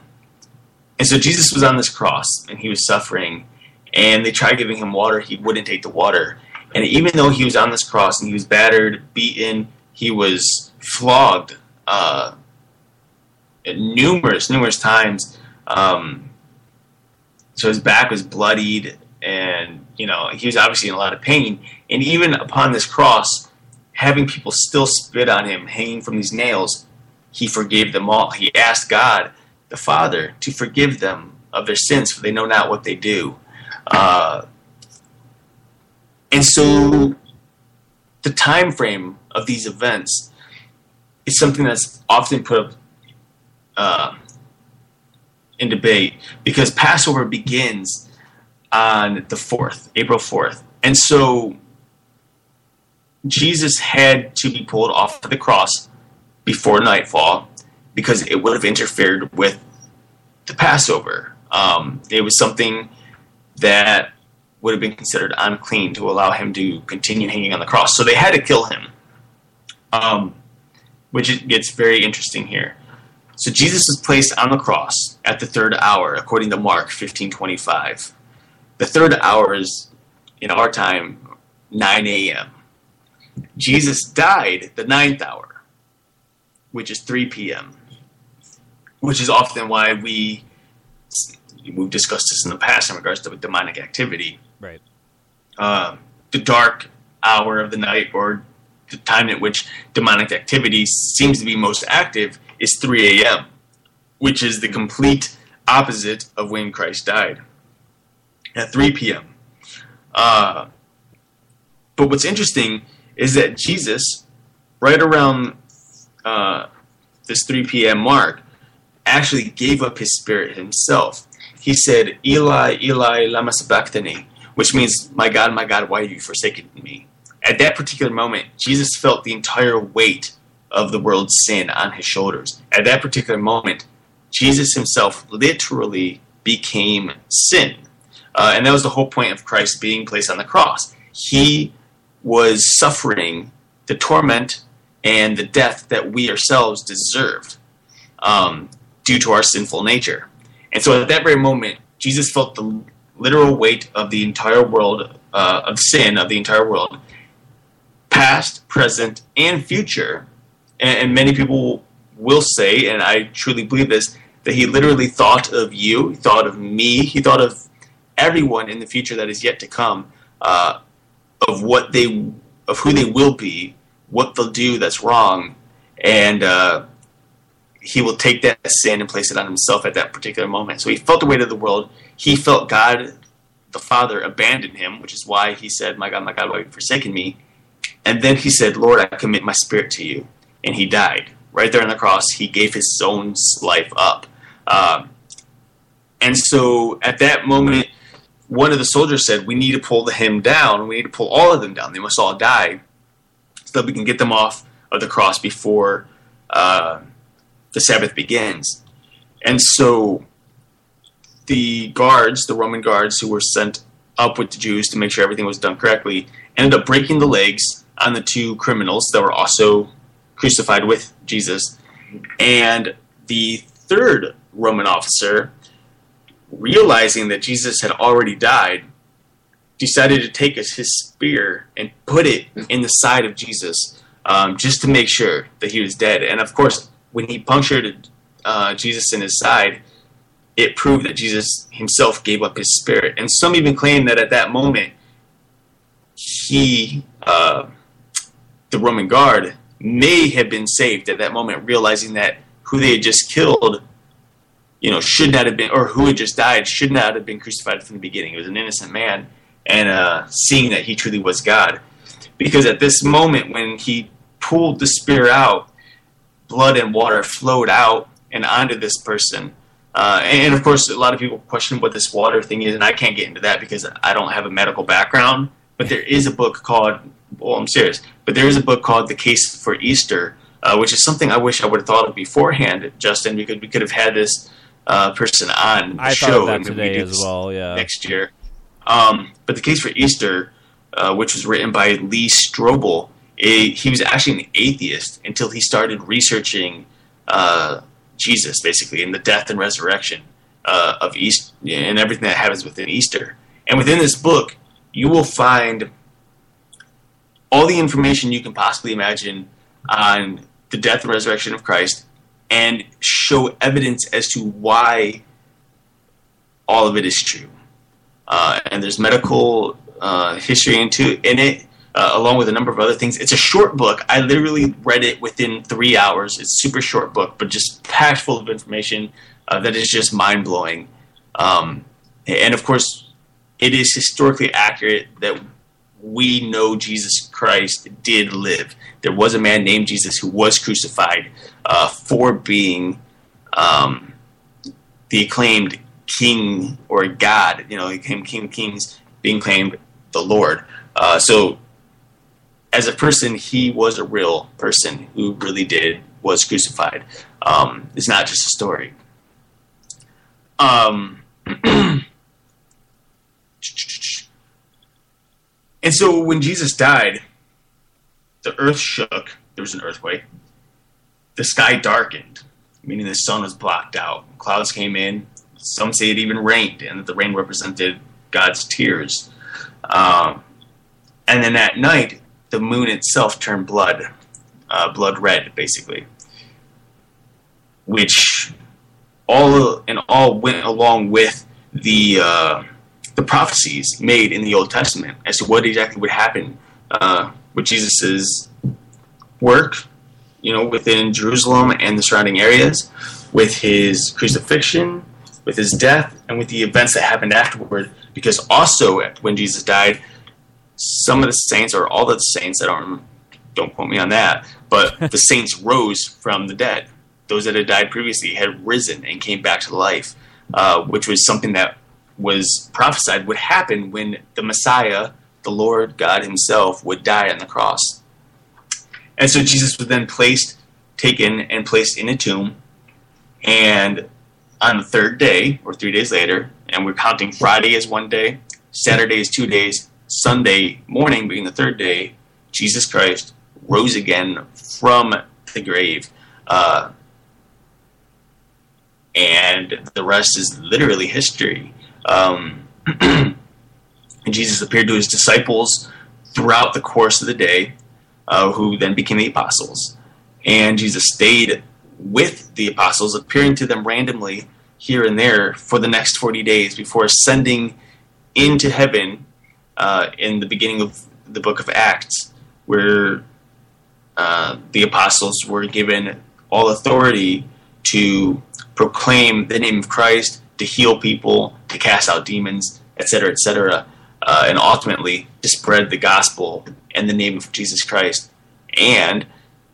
S5: and so Jesus was on this cross and he was suffering, and they tried giving him water. He wouldn't take the water. And even though he was on this cross and he was battered, beaten, he was flogged uh, numerous, numerous times. Um, so his back was bloodied, and you know he was obviously in a lot of pain. And even upon this cross, having people still spit on him, hanging from these nails, he forgave them all. He asked God the Father to forgive them of their sins, for they know not what they do. Uh, and so, the time frame of these events is something that's often put up uh, in debate because Passover begins on the fourth, April fourth, and so Jesus had to be pulled off of the cross before nightfall because it would have interfered with the Passover. Um, it was something that would have been considered unclean to allow him to continue hanging on the cross. So they had to kill him, um, which gets very interesting here. So Jesus was placed on the cross at the third hour, according to Mark 15:25. The third hour is in our time 9 a.m. Jesus died the ninth hour, which is 3 p.m which is often why we we've discussed this in the past in regards to demonic activity.
S4: Right.
S5: Uh, the dark hour of the night, or the time at which demonic activity seems to be most active, is 3 a.m., which is the complete opposite of when Christ died at 3 p.m. Uh, but what's interesting is that Jesus, right around uh, this 3 p.m. mark, actually gave up his spirit himself. He said, Eli, Eli, lama sabachthani, which means, My God, my God, why have you forsaken me? At that particular moment, Jesus felt the entire weight of the world's sin on his shoulders. At that particular moment, Jesus himself literally became sin. Uh, and that was the whole point of Christ being placed on the cross. He was suffering the torment and the death that we ourselves deserved. Um, due to our sinful nature. And so at that very moment, Jesus felt the literal weight of the entire world, uh, of sin of the entire world, past, present, and future. And, and, many people will say, and I truly believe this, that he literally thought of you, he thought of me, he thought of everyone in the future that is yet to come, uh, of what they, of who they will be, what they'll do that's wrong, and uh, he will take that sin and place it on himself at that particular moment. So he felt the weight of the world. He felt God, the Father, abandon him, which is why he said, My God, my God, why have you forsaken me? And then he said, Lord, I commit my spirit to you. And he died. Right there on the cross, he gave his own life up. Um, and so at that moment, one of the soldiers said, We need to pull him down. We need to pull all of them down. They must all die so that we can get them off of the cross before. Uh, the Sabbath begins. And so the guards, the Roman guards who were sent up with the Jews to make sure everything was done correctly, ended up breaking the legs on the two criminals that were also crucified with Jesus. And the third Roman officer, realizing that Jesus had already died, decided to take his, spear and put it in the side of Jesus um, just to make sure that he was dead. And of course, when he punctured uh, Jesus in his side, it proved that Jesus himself gave up his spirit. And some even claim that at that moment, he, uh, the Roman guard, may have been saved at that moment, realizing that who they had just killed, you know, should not have been, or who had just died, should not have been crucified from the beginning. It was an innocent man, and uh, seeing that he truly was God. Because at this moment, when he pulled the spear out, blood and water flowed out and onto this person. Uh, and of course, a lot of people question what this water thing is, and I can't get into that because I don't have a medical background. But there is a book called, well, I'm serious, but there is a book called The Case for Easter, uh, which is something I wish I would have thought of beforehand, Justin, because we could have had this uh, person on the
S4: I
S5: show. and
S4: today
S5: we do
S4: as well. Yeah.
S5: Next year. Um, but The Case for Easter, uh, which was written by Lee Strobel, a, he was actually an atheist until he started researching uh, Jesus, basically, and the death and resurrection uh, of East and everything that happens within Easter. And within this book, you will find all the information you can possibly imagine on the death and resurrection of Christ, and show evidence as to why all of it is true. Uh, and there's medical uh, history into in it uh, along with a number of other things. It's a short book. I literally read it within three hours. It's a super short book, but just packed full of information uh, that is just mind blowing. Um, and of course, it is historically accurate that we know Jesus Christ did live. There was a man named Jesus who was crucified uh, for being um, the acclaimed king or God. You know, he became King of Kings, being claimed the Lord. Uh, so as a person, he was a real person who really did was crucified. Um, it's not just a story. Um, and so when Jesus died, the earth shook. There was an earthquake. The sky darkened, meaning the sun was blocked out. Clouds came in. Some say it even rained, and that the rain represented God's tears. Um, and then at night, the moon itself turned blood, uh, blood red, basically, which all and all went along with the uh, the prophecies made in the Old Testament as to what exactly would happen uh, with Jesus's work, you know, within Jerusalem and the surrounding areas, with his crucifixion, with his death, and with the events that happened afterward. Because also, when Jesus died, some of the saints, or all the saints, I don't don't quote me on that, but the saints rose from the dead. Those that had died previously had risen and came back to life, uh, which was something that was prophesied would happen when the Messiah, the Lord God Himself, would die on the cross. And so Jesus was then placed, taken, and placed in a tomb. And on the third day, or three days later, and we're counting Friday as one day, Saturday is two days, Sunday morning being the third day, Jesus Christ rose again from the grave. Uh, and the rest is literally history. Um, Jesus appeared to his disciples throughout the course of the day, uh, who then became the apostles. And Jesus stayed with the apostles, appearing to them randomly here and there for the next 40 days before ascending into heaven uh, in the beginning of the book of Acts, where uh, the apostles were given all authority to proclaim the name of Christ, to heal people, to cast out demons, etc., etc., uh, and ultimately to spread the gospel in the name of Jesus Christ and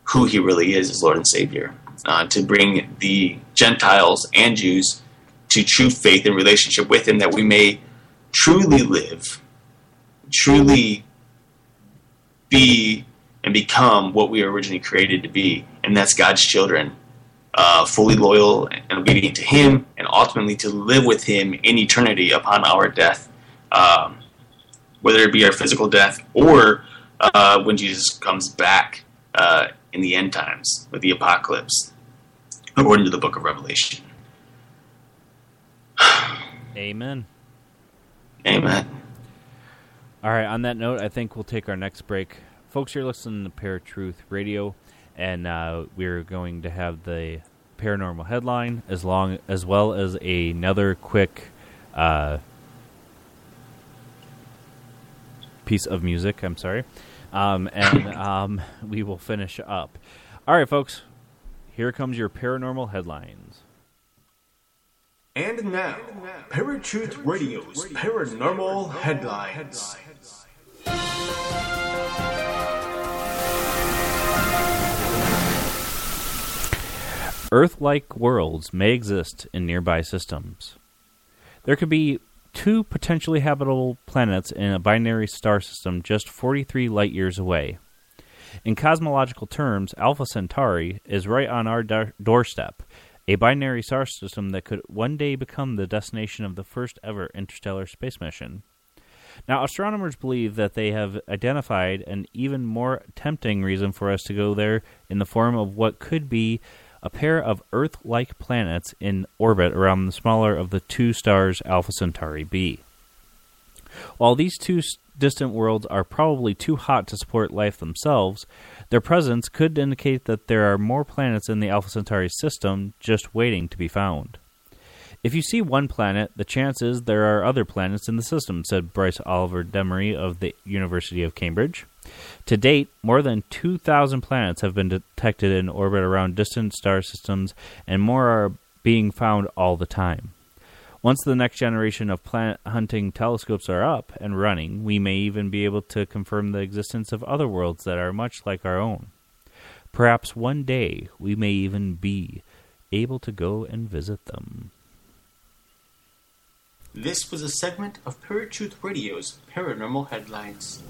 S5: who He really is as Lord and Savior, uh, to bring the Gentiles and Jews to true faith and relationship with Him, that we may truly live truly be and become what we were originally created to be, and that's God's children, uh, fully loyal and obedient to Him, and ultimately to live with Him in eternity upon our death, um, whether it be our physical death or uh, when Jesus comes back uh, in the end times with the apocalypse, according to the book of Revelation.
S4: Amen.
S5: Amen.
S4: All right. On that note, I think we'll take our next break, folks. You're listening to Paratruth Radio, and uh, we're going to have the paranormal headline as long as well as another quick uh, piece of music. I'm sorry, um, and um, we will finish up. All right, folks. Here comes your paranormal headlines.
S9: And now, Paratruth Radio's paranormal headlines.
S4: Earth like worlds may exist in nearby systems. There could be two potentially habitable planets in a binary star system just 43 light years away. In cosmological terms, Alpha Centauri is right on our do- doorstep, a binary star system that could one day become the destination of the first ever interstellar space mission. Now, astronomers believe that they have identified an even more tempting reason for us to go there in the form of what could be a pair of Earth like planets in orbit around the smaller of the two stars Alpha Centauri b. While these two distant worlds are probably too hot to support life themselves, their presence could indicate that there are more planets in the Alpha Centauri system just waiting to be found. If you see one planet, the chance is there are other planets in the system, said Brice-Olivier Demory of the University of Cambridge. To date, more than 2,000 planets have been detected in orbit around distant star systems, and more are being found all the time. Once the next generation of planet hunting telescopes are up and running, we may even be able to confirm the existence of other worlds that are much like our own. Perhaps one day we may even be able to go and visit them.
S9: This was a segment of Paratruth Radio's paranormal headlines.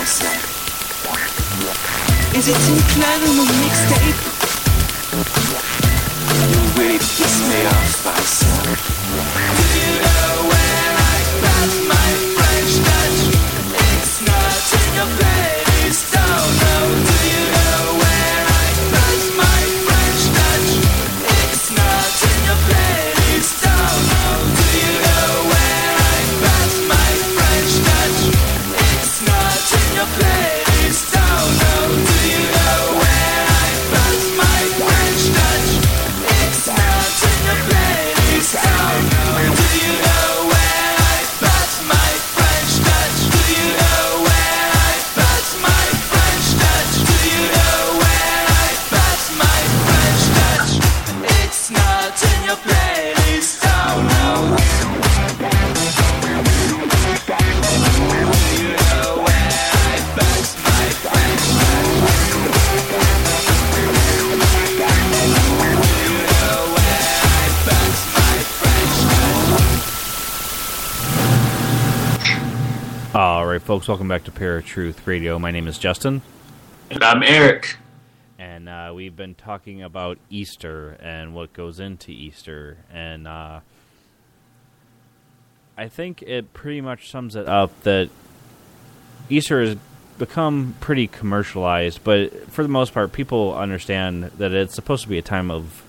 S12: Is it included on the mixtape?
S9: the weight gets made off by sun.
S4: Welcome back to Paratruth Radio. My name is Justin.
S5: And I'm Eric.
S4: And uh, we've been talking about Easter and what goes into Easter. And uh, I think it pretty much sums it up that Easter has become pretty commercialized, but for the most part, people understand that it's supposed to be a time of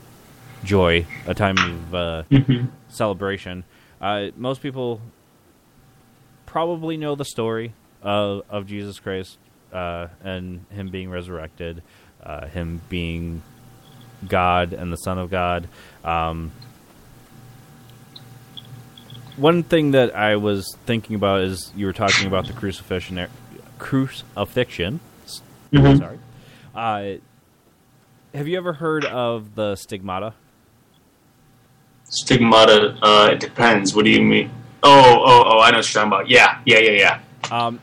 S4: joy, a time of uh,
S5: Mhm.
S4: celebration. Uh, most people probably know the story of, of Jesus Christ uh, and him being resurrected, uh, him being God and the Son of God. Um, one thing that I was thinking about is you were talking about the crucifixion. Crucifixion.
S5: Mhm.
S4: Sorry. Uh, have you ever heard of the stigmata?
S5: Stigmata, uh, it depends. What do you mean? Oh, oh, oh, I know what you're talking about. Yeah, yeah, yeah, yeah.
S4: Um,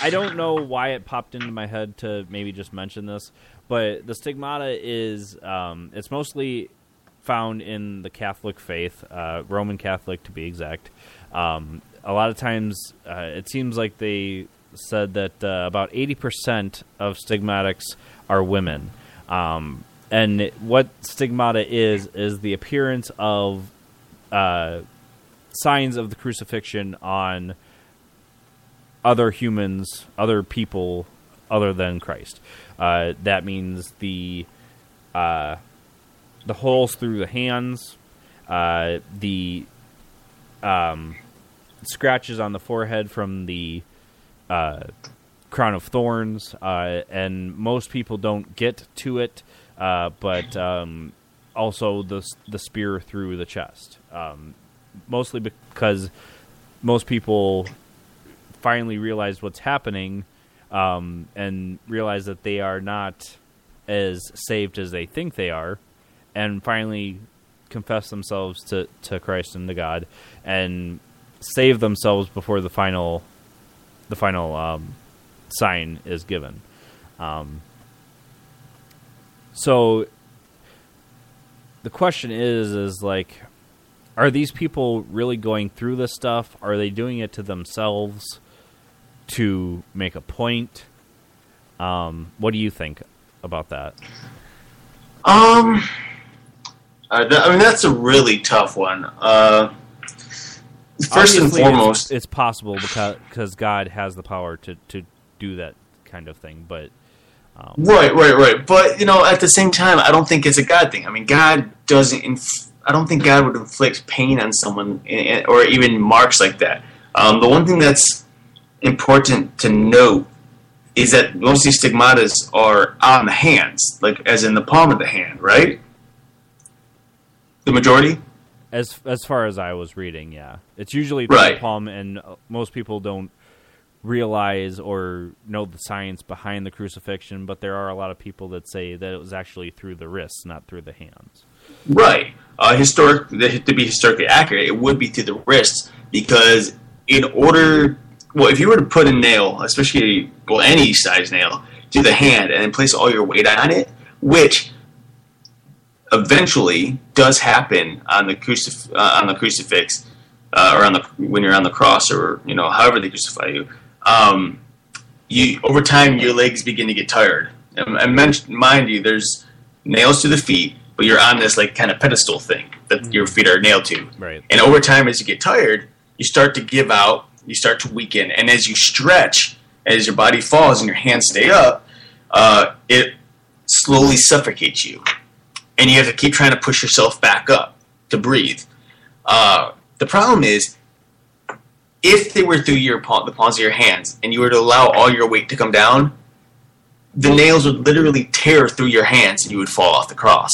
S4: I don't know why it popped into my head to maybe just mention this, but the stigmata is um, it's mostly found in the Catholic faith, uh, Roman Catholic to be exact. Um, a lot of times, uh, it seems like they said that uh, about eighty percent of stigmatics are women. Um, and what stigmata is is the appearance of uh, signs of the crucifixion on other humans, other people other than Christ. Uh, that means the uh, the holes through the hands, uh, the um, scratches on the forehead from the uh, crown of thorns, uh, and most people don't get to it, uh, but um, also the the spear through the chest. Um, mostly because most people finally realize what's happening um, and realize that they are not as saved as they think they are, and finally confess themselves to, to Christ and to God, and save themselves before the final the final um, sign is given. Um, so the question is, is like, are these people really going through this stuff? Are they doing it to themselves to make a point? Um, what do you think about that?
S5: Um, uh, th- I mean, that's a really tough one. Uh, first and
S4: Obviously, it's-
S5: foremost,
S4: it's, possible because because God has the power to, to do that kind of thing. But um,
S5: Right, right, right. But you know, at the same time, I don't think it's a God thing. I mean, God doesn't. Inf- I don't think God would inflict pain on someone, i- i- or even marks like that. Um, the one thing that's important to note is that most of these stigmatas are on the hands, like as in the palm of the hand, right? The majority.
S4: as as far as I was reading, yeah, it's usually
S5: Right.
S4: the palm, and uh, most people don't realize or know the science behind the crucifixion. But there are a lot of people that say that it was actually through the wrists, not through the hands.
S5: Right. Uh, historic to be historically accurate, it would be through the wrists because in order, well, if you were to put a nail, especially well any size nail, to the hand and then place all your weight on it, which eventually does happen on the crucif- uh, on the crucifix uh, or on the when you're on the cross or you know however they crucify you. Um, you over time your legs begin to get tired. And, and men- mind you, there's nails to the feet, but you're on this like kind of pedestal thing that your feet are nailed to.
S4: Right.
S5: And over time, as you get tired, you start to give out, you start to weaken, and as you stretch, as your body falls and your hands stay up, uh, it slowly suffocates you, and you have to keep trying to push yourself back up to breathe. Uh, the problem is, if they were through your palm, the palms of your hands, and you were to allow all your weight to come down, the nails would literally tear through your hands, and you would fall off the cross.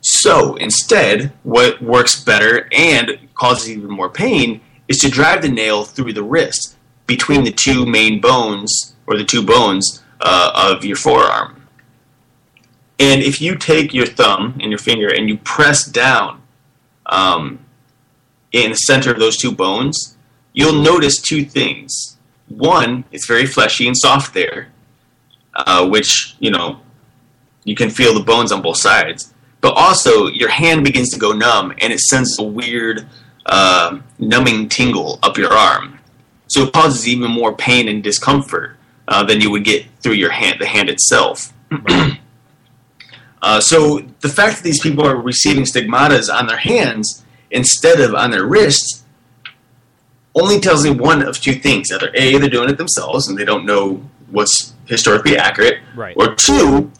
S5: So instead, what works better and causes even more pain is to drive the nail through the wrist between the two main bones or the two bones uh, of your forearm. And if you take your thumb and your finger and you press down um, in the center of those two bones, you'll notice two things. One, it's very fleshy and soft there, uh, which, you know, you can feel the bones on both sides. But also, your hand begins to go numb and it sends a weird uh, numbing tingle up your arm. So it causes even more pain and discomfort uh, than you would get through your hand, the hand itself. uh, so the fact that these people are receiving stigmatas on their hands instead of on their wrists only tells me one of two things: either a, they're doing it themselves and they don't know what's historically accurate,
S4: Right.
S5: or two,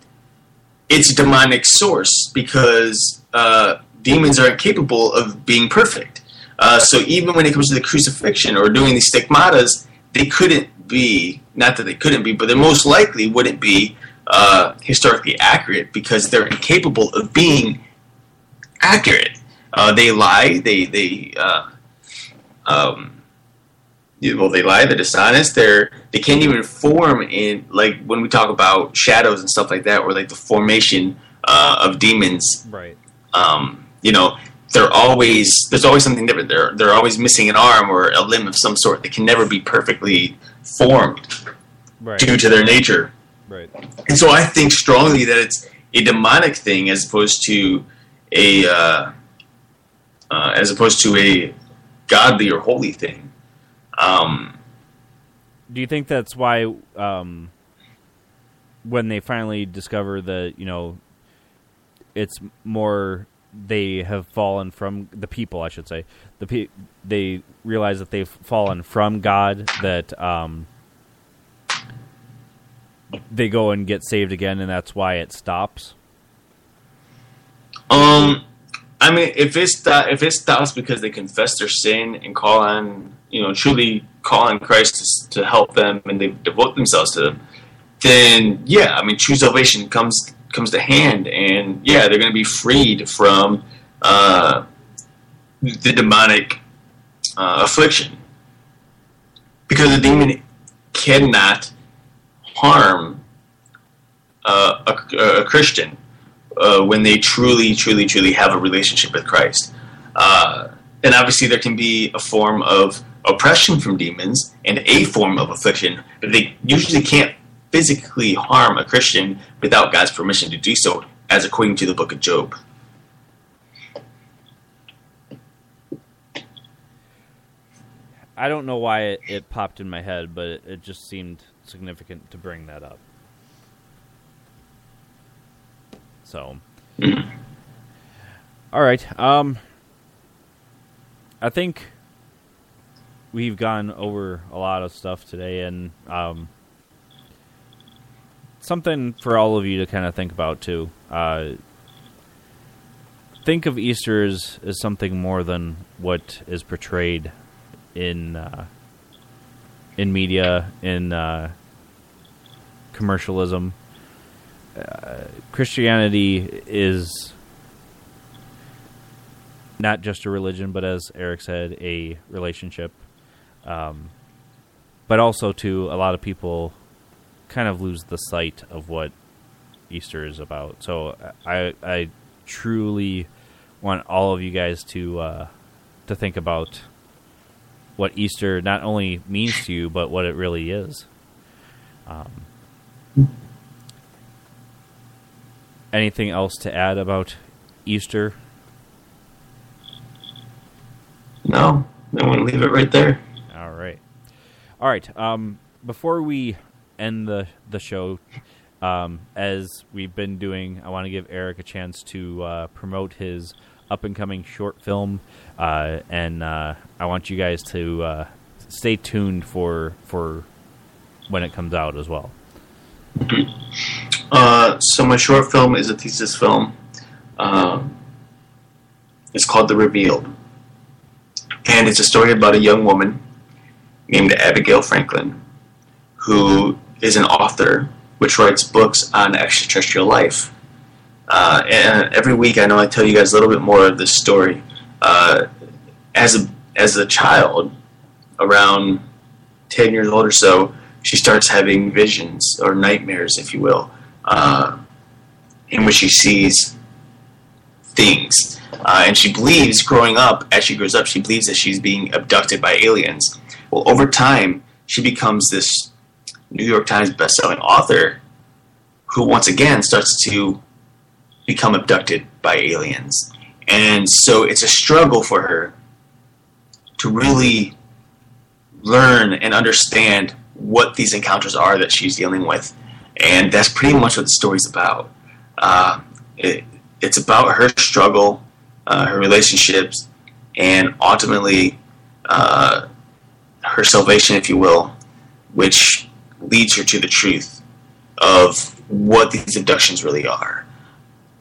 S5: it's a demonic source because uh, demons are incapable of being perfect. Uh, so even when it comes to the crucifixion or doing these stigmatas, they couldn't be, not that they couldn't be, but they most likely wouldn't be uh, historically accurate because they're incapable of being accurate. Uh, they lie, they, they, uh, um, well, they lie. They're dishonest. They're they can't even form in like when we talk about shadows and stuff like that, or like the formation uh, of demons.
S4: Right.
S5: Um, you know, they're always there's always something different. They're they're always missing an arm or a limb of some sort. They can never be perfectly formed
S4: Right.
S5: due to their nature.
S4: Right.
S5: And so I think strongly that it's a demonic thing as opposed to a uh, uh, as opposed to a godly or holy thing. Um,
S4: Do you think that's why um, when they finally discover that you know it's more they have fallen from the people, I should say, the pe- they realize that they've fallen from God that um, they go and get saved again, and that's why it stops.
S5: Um, I mean, if it sto- if it stops because they confess their sin and call on, you know, truly call on Christ to, to help them and they devote themselves to them, then yeah, I mean, true salvation comes comes to hand, and yeah, they're going to be freed from uh, the demonic uh, affliction because the demon cannot harm uh, a, a Christian uh, when they truly, truly, truly have a relationship with Christ. Uh, and obviously, there can be a form of oppression from demons and a form of affliction, but they usually can't physically harm a Christian without God's permission to do so, as according to the book of Job.
S4: I don't know why it, it popped in my head, but it, it just seemed significant to bring that up. So, all right. Um, I think we've gone over a lot of stuff today, and um, something for all of you to kind of think about too. Uh, think of Easter as, as something more than what is portrayed in uh, in media, in uh, commercialism. Uh, Christianity is not just a religion, but as Eric said, a relationship. Um, but also, to a lot of people, kind of lose the sight of what Easter is about. So I, I truly want all of you guys to uh, to think about what Easter not only means to you, but what it really is. Um, anything else to add about Easter?
S5: No, I'm going to leave it right there.
S4: All right, all right. Um, before we end the the show, Um, as we've been doing, I want to give Eric a chance to uh, promote his up and coming short film, uh, and uh, I want you guys to uh, stay tuned for for when it comes out as well.
S5: Uh, so my short film is a thesis film. Um, it's called The Revealed, and it's a story about a young woman named Abigail Franklin, who is an author which writes books on extraterrestrial life. Uh, and every week, I know I tell you guys a little bit more of this story. Uh, as a as a child, around ten years old or so, she starts having visions or nightmares, if you will, uh, in which she sees things. Uh, and she believes, growing up, as she grows up, she believes that she's being abducted by aliens. Well, over time, she becomes this New York Times bestselling author who, once again, starts to become abducted by aliens. And so it's a struggle for her to really learn and understand what these encounters are that she's dealing with. And that's pretty much what the story's about. Uh, it, it's about her struggle, uh, her relationships, and ultimately uh, her salvation, if you will, which leads her to the truth of what these abductions really are.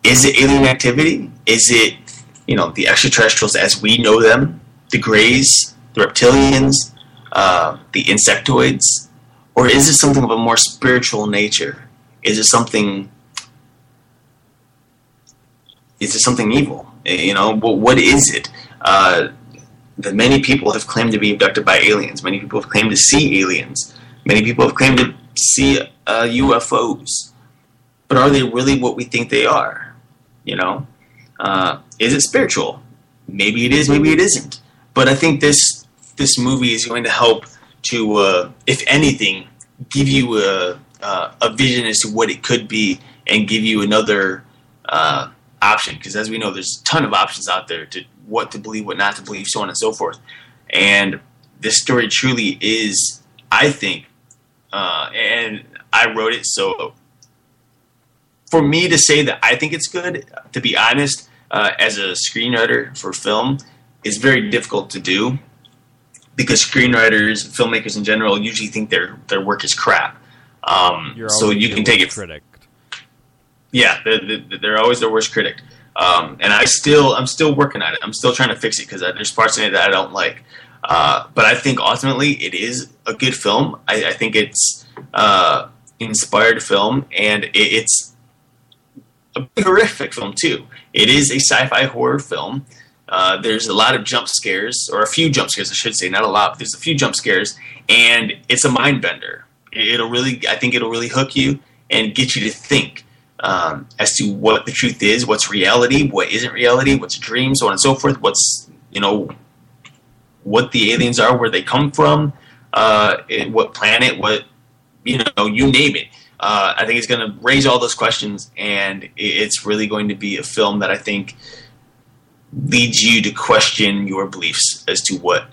S5: Is it alien activity? Is it, you know, the extraterrestrials as we know them, the Greys, the reptilians, uh, the insectoids? Or is it something of a more spiritual nature? Is it something is it something evil? You know, what, what is it? Uh, that many people have claimed to be abducted by aliens. Many people have claimed to see aliens. Many people have claimed to see uh, UFOs. But are they really what we think they are? You know, uh, is it spiritual? Maybe it is. Maybe it isn't. But I think this this movie is going to help to, uh, if anything, give you a uh, a vision as to what it could be, and give you another uh, option. Because as we know, there's a ton of options out there to what to believe, what not to believe, so on and so forth. And this story truly is, I think, uh, and I wrote it so. For me to say that I think it's good, to be honest, uh, as a screenwriter for film, is very difficult to do because screenwriters, filmmakers in general, usually think their their work is crap. Um, so you can take it.
S4: critic.
S5: Yeah, they're, they're- they're always their worst critic. Um, and I still, I'm still working on it. I'm still trying to fix it because there's parts in it that I don't like. Uh, but I think ultimately it is a good film. I, I think it's uh, inspired film, and it, it's a horrific film too. It is a sci-fi horror film. Uh, there's a lot of jump scares, or a few jump scares, I should say, not a lot. But there's a few jump scares, and it's a mind bender. It'll really, I think, it'll really hook you and get you to think um, as to what the truth is, what's reality, what isn't reality, what's a dream, so on and so forth. What's you know, what the aliens are, where they come from, uh, what planet, what you know, you name it. Uh, I think it's going to raise all those questions, and it's really going to be a film that I think leads you to question your beliefs as to what,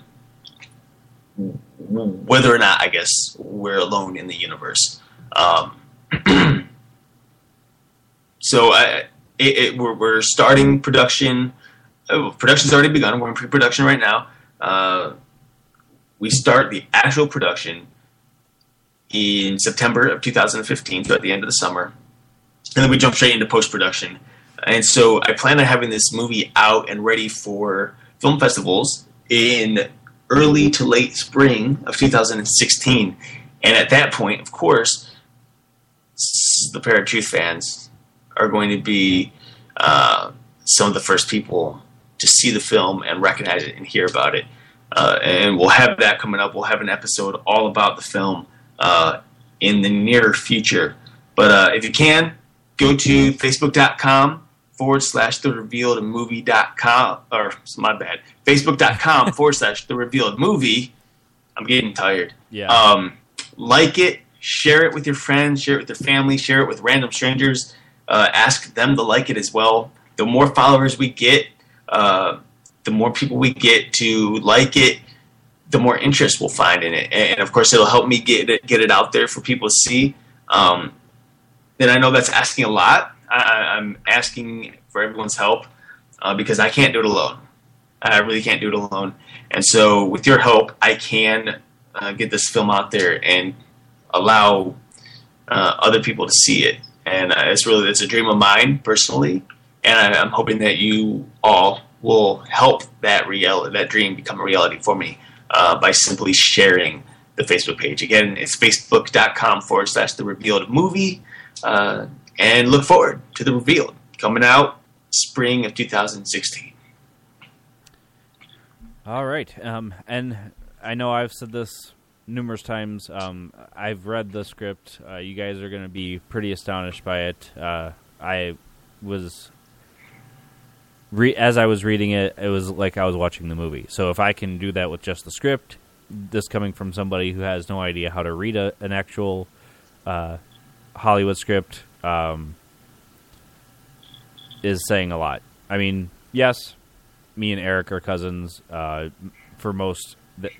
S5: whether or not, I guess, we're alone in the universe. Um, so I, it, it, we're, we're starting production. Uh, production's already begun. We're in pre-production right now. Uh, we start the actual production in September of 2015, so at the end of the summer, and then we jump straight into post-production. And so I plan on having this movie out and ready for film festivals in early to late spring of 2016. And at that point, of course, the Paratruth fans are going to be uh, some of the first people to see the film and recognize it and hear about it. Uh, and we'll have that coming up. We'll have an episode all about the film uh, in the near future. But uh, if you can, go to facebook.com forward slash the revealed movie.com, or my bad, facebook.com forward slash the revealed movie. I'm getting tired.
S4: Yeah.
S5: Um, like it, share it with your friends, share it with your family, share it with random strangers. Uh, ask them to like it as well. The more followers we get, uh, the more people we get to like it, the more interest we'll find in it. And of course, it'll help me get it, get it out there for people to see. Um, then I know that's asking a lot. I, I'm asking for everyone's help uh, because I can't do it alone. I really can't do it alone. And so, with your help, I can uh, get this film out there and allow uh, other people to see it. And uh, it's really it's a dream of mine personally, and I, I'm hoping that you all will help that reality, that dream become a reality for me uh, by simply sharing the Facebook page. Again, it's facebook.com forward slash the revealed movie. Uh, and look forward to the revealed coming out spring of 2016.
S4: All right. Um, and I know I've said this numerous times. Um, I've read the script. Uh, you guys are going to be pretty astonished by it. Uh, I was. Re- as I was reading it, it was like I was watching the movie. So if I can do that with just the script, this coming from somebody who has no idea how to read a, an actual uh, Hollywood script, um, is saying a lot. I mean, yes, me and Eric are cousins. Uh, for most, that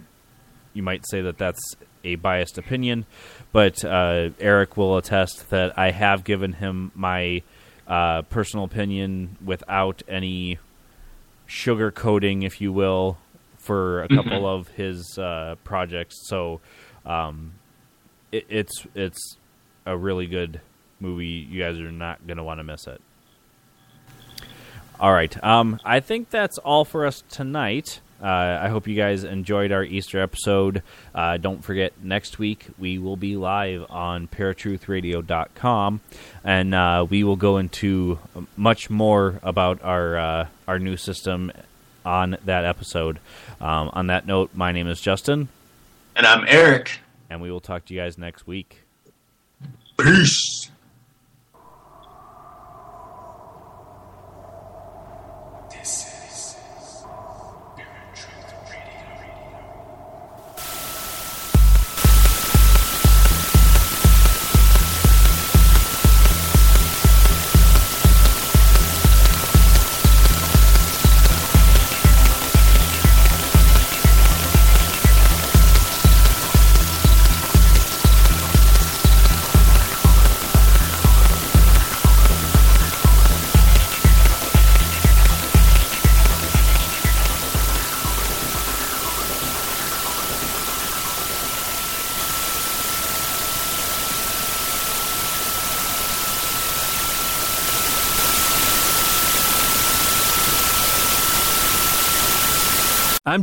S4: you might say that that's a biased opinion, but uh, Eric will attest that I have given him my uh, personal opinion without any sugar coating, if you will, for a couple of his uh, projects. So um, it, it's it's a really good movie. You guys are not going to want to miss it. All right. Um, I think that's all for us tonight. Uh, I hope you guys enjoyed our Easter episode. Uh, don't forget, next week we will be live on paratruthradio.com, and uh, we will go into much more about our uh, our new system on that episode. Um, on that note, my name is Justin.
S5: And I'm Eric.
S4: And we will talk to you guys next week.
S5: Peace.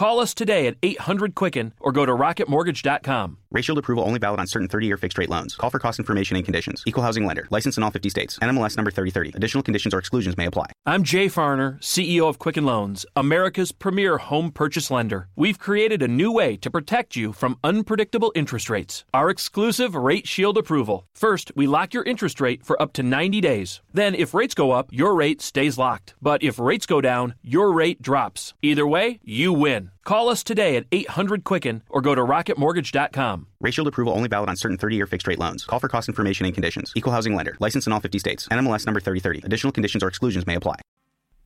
S2: Call us today at 800 Quicken or go to rocketmortgage.com.
S3: Rate Shield approval only valid on certain 30-year fixed-rate loans. Call for cost information and conditions. Equal housing lender. License in all 50 states. NMLS number 3030. Additional conditions or exclusions may apply.
S2: I'm Jay Farner, CEO of Quicken Loans, America's premier home purchase lender. We've created a new way to protect you from unpredictable interest rates. Our exclusive Rate Shield approval. First, we lock your interest rate for up to 90 days. Then, if rates go up, your rate stays locked. But if rates go down, your rate drops. Either way, you win. Call us today at 800 Quicken or go to rocketmortgage.com.
S3: Rate Shield approval only valid on certain 30-year fixed-rate loans. Call for cost information and conditions. Equal housing lender. License in all 50 states. NMLS number 3030. Additional conditions or exclusions may apply.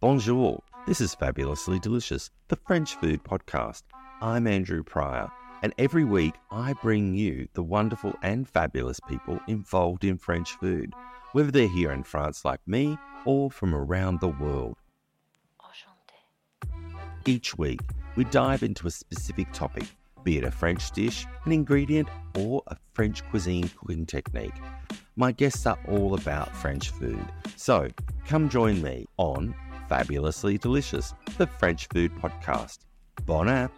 S13: Bonjour. This is Fabulously Delicious, the French food podcast. I'm Andrew Pryor, and every week I bring you the wonderful and fabulous people involved in French food, whether they're here in France like me or from around the world. Each week, we dive into a specific topic, be it a French dish, an ingredient, or a French cuisine cooking technique. My guests are all about French food, so come join me on Fabulously Delicious, the French food podcast. Bon app!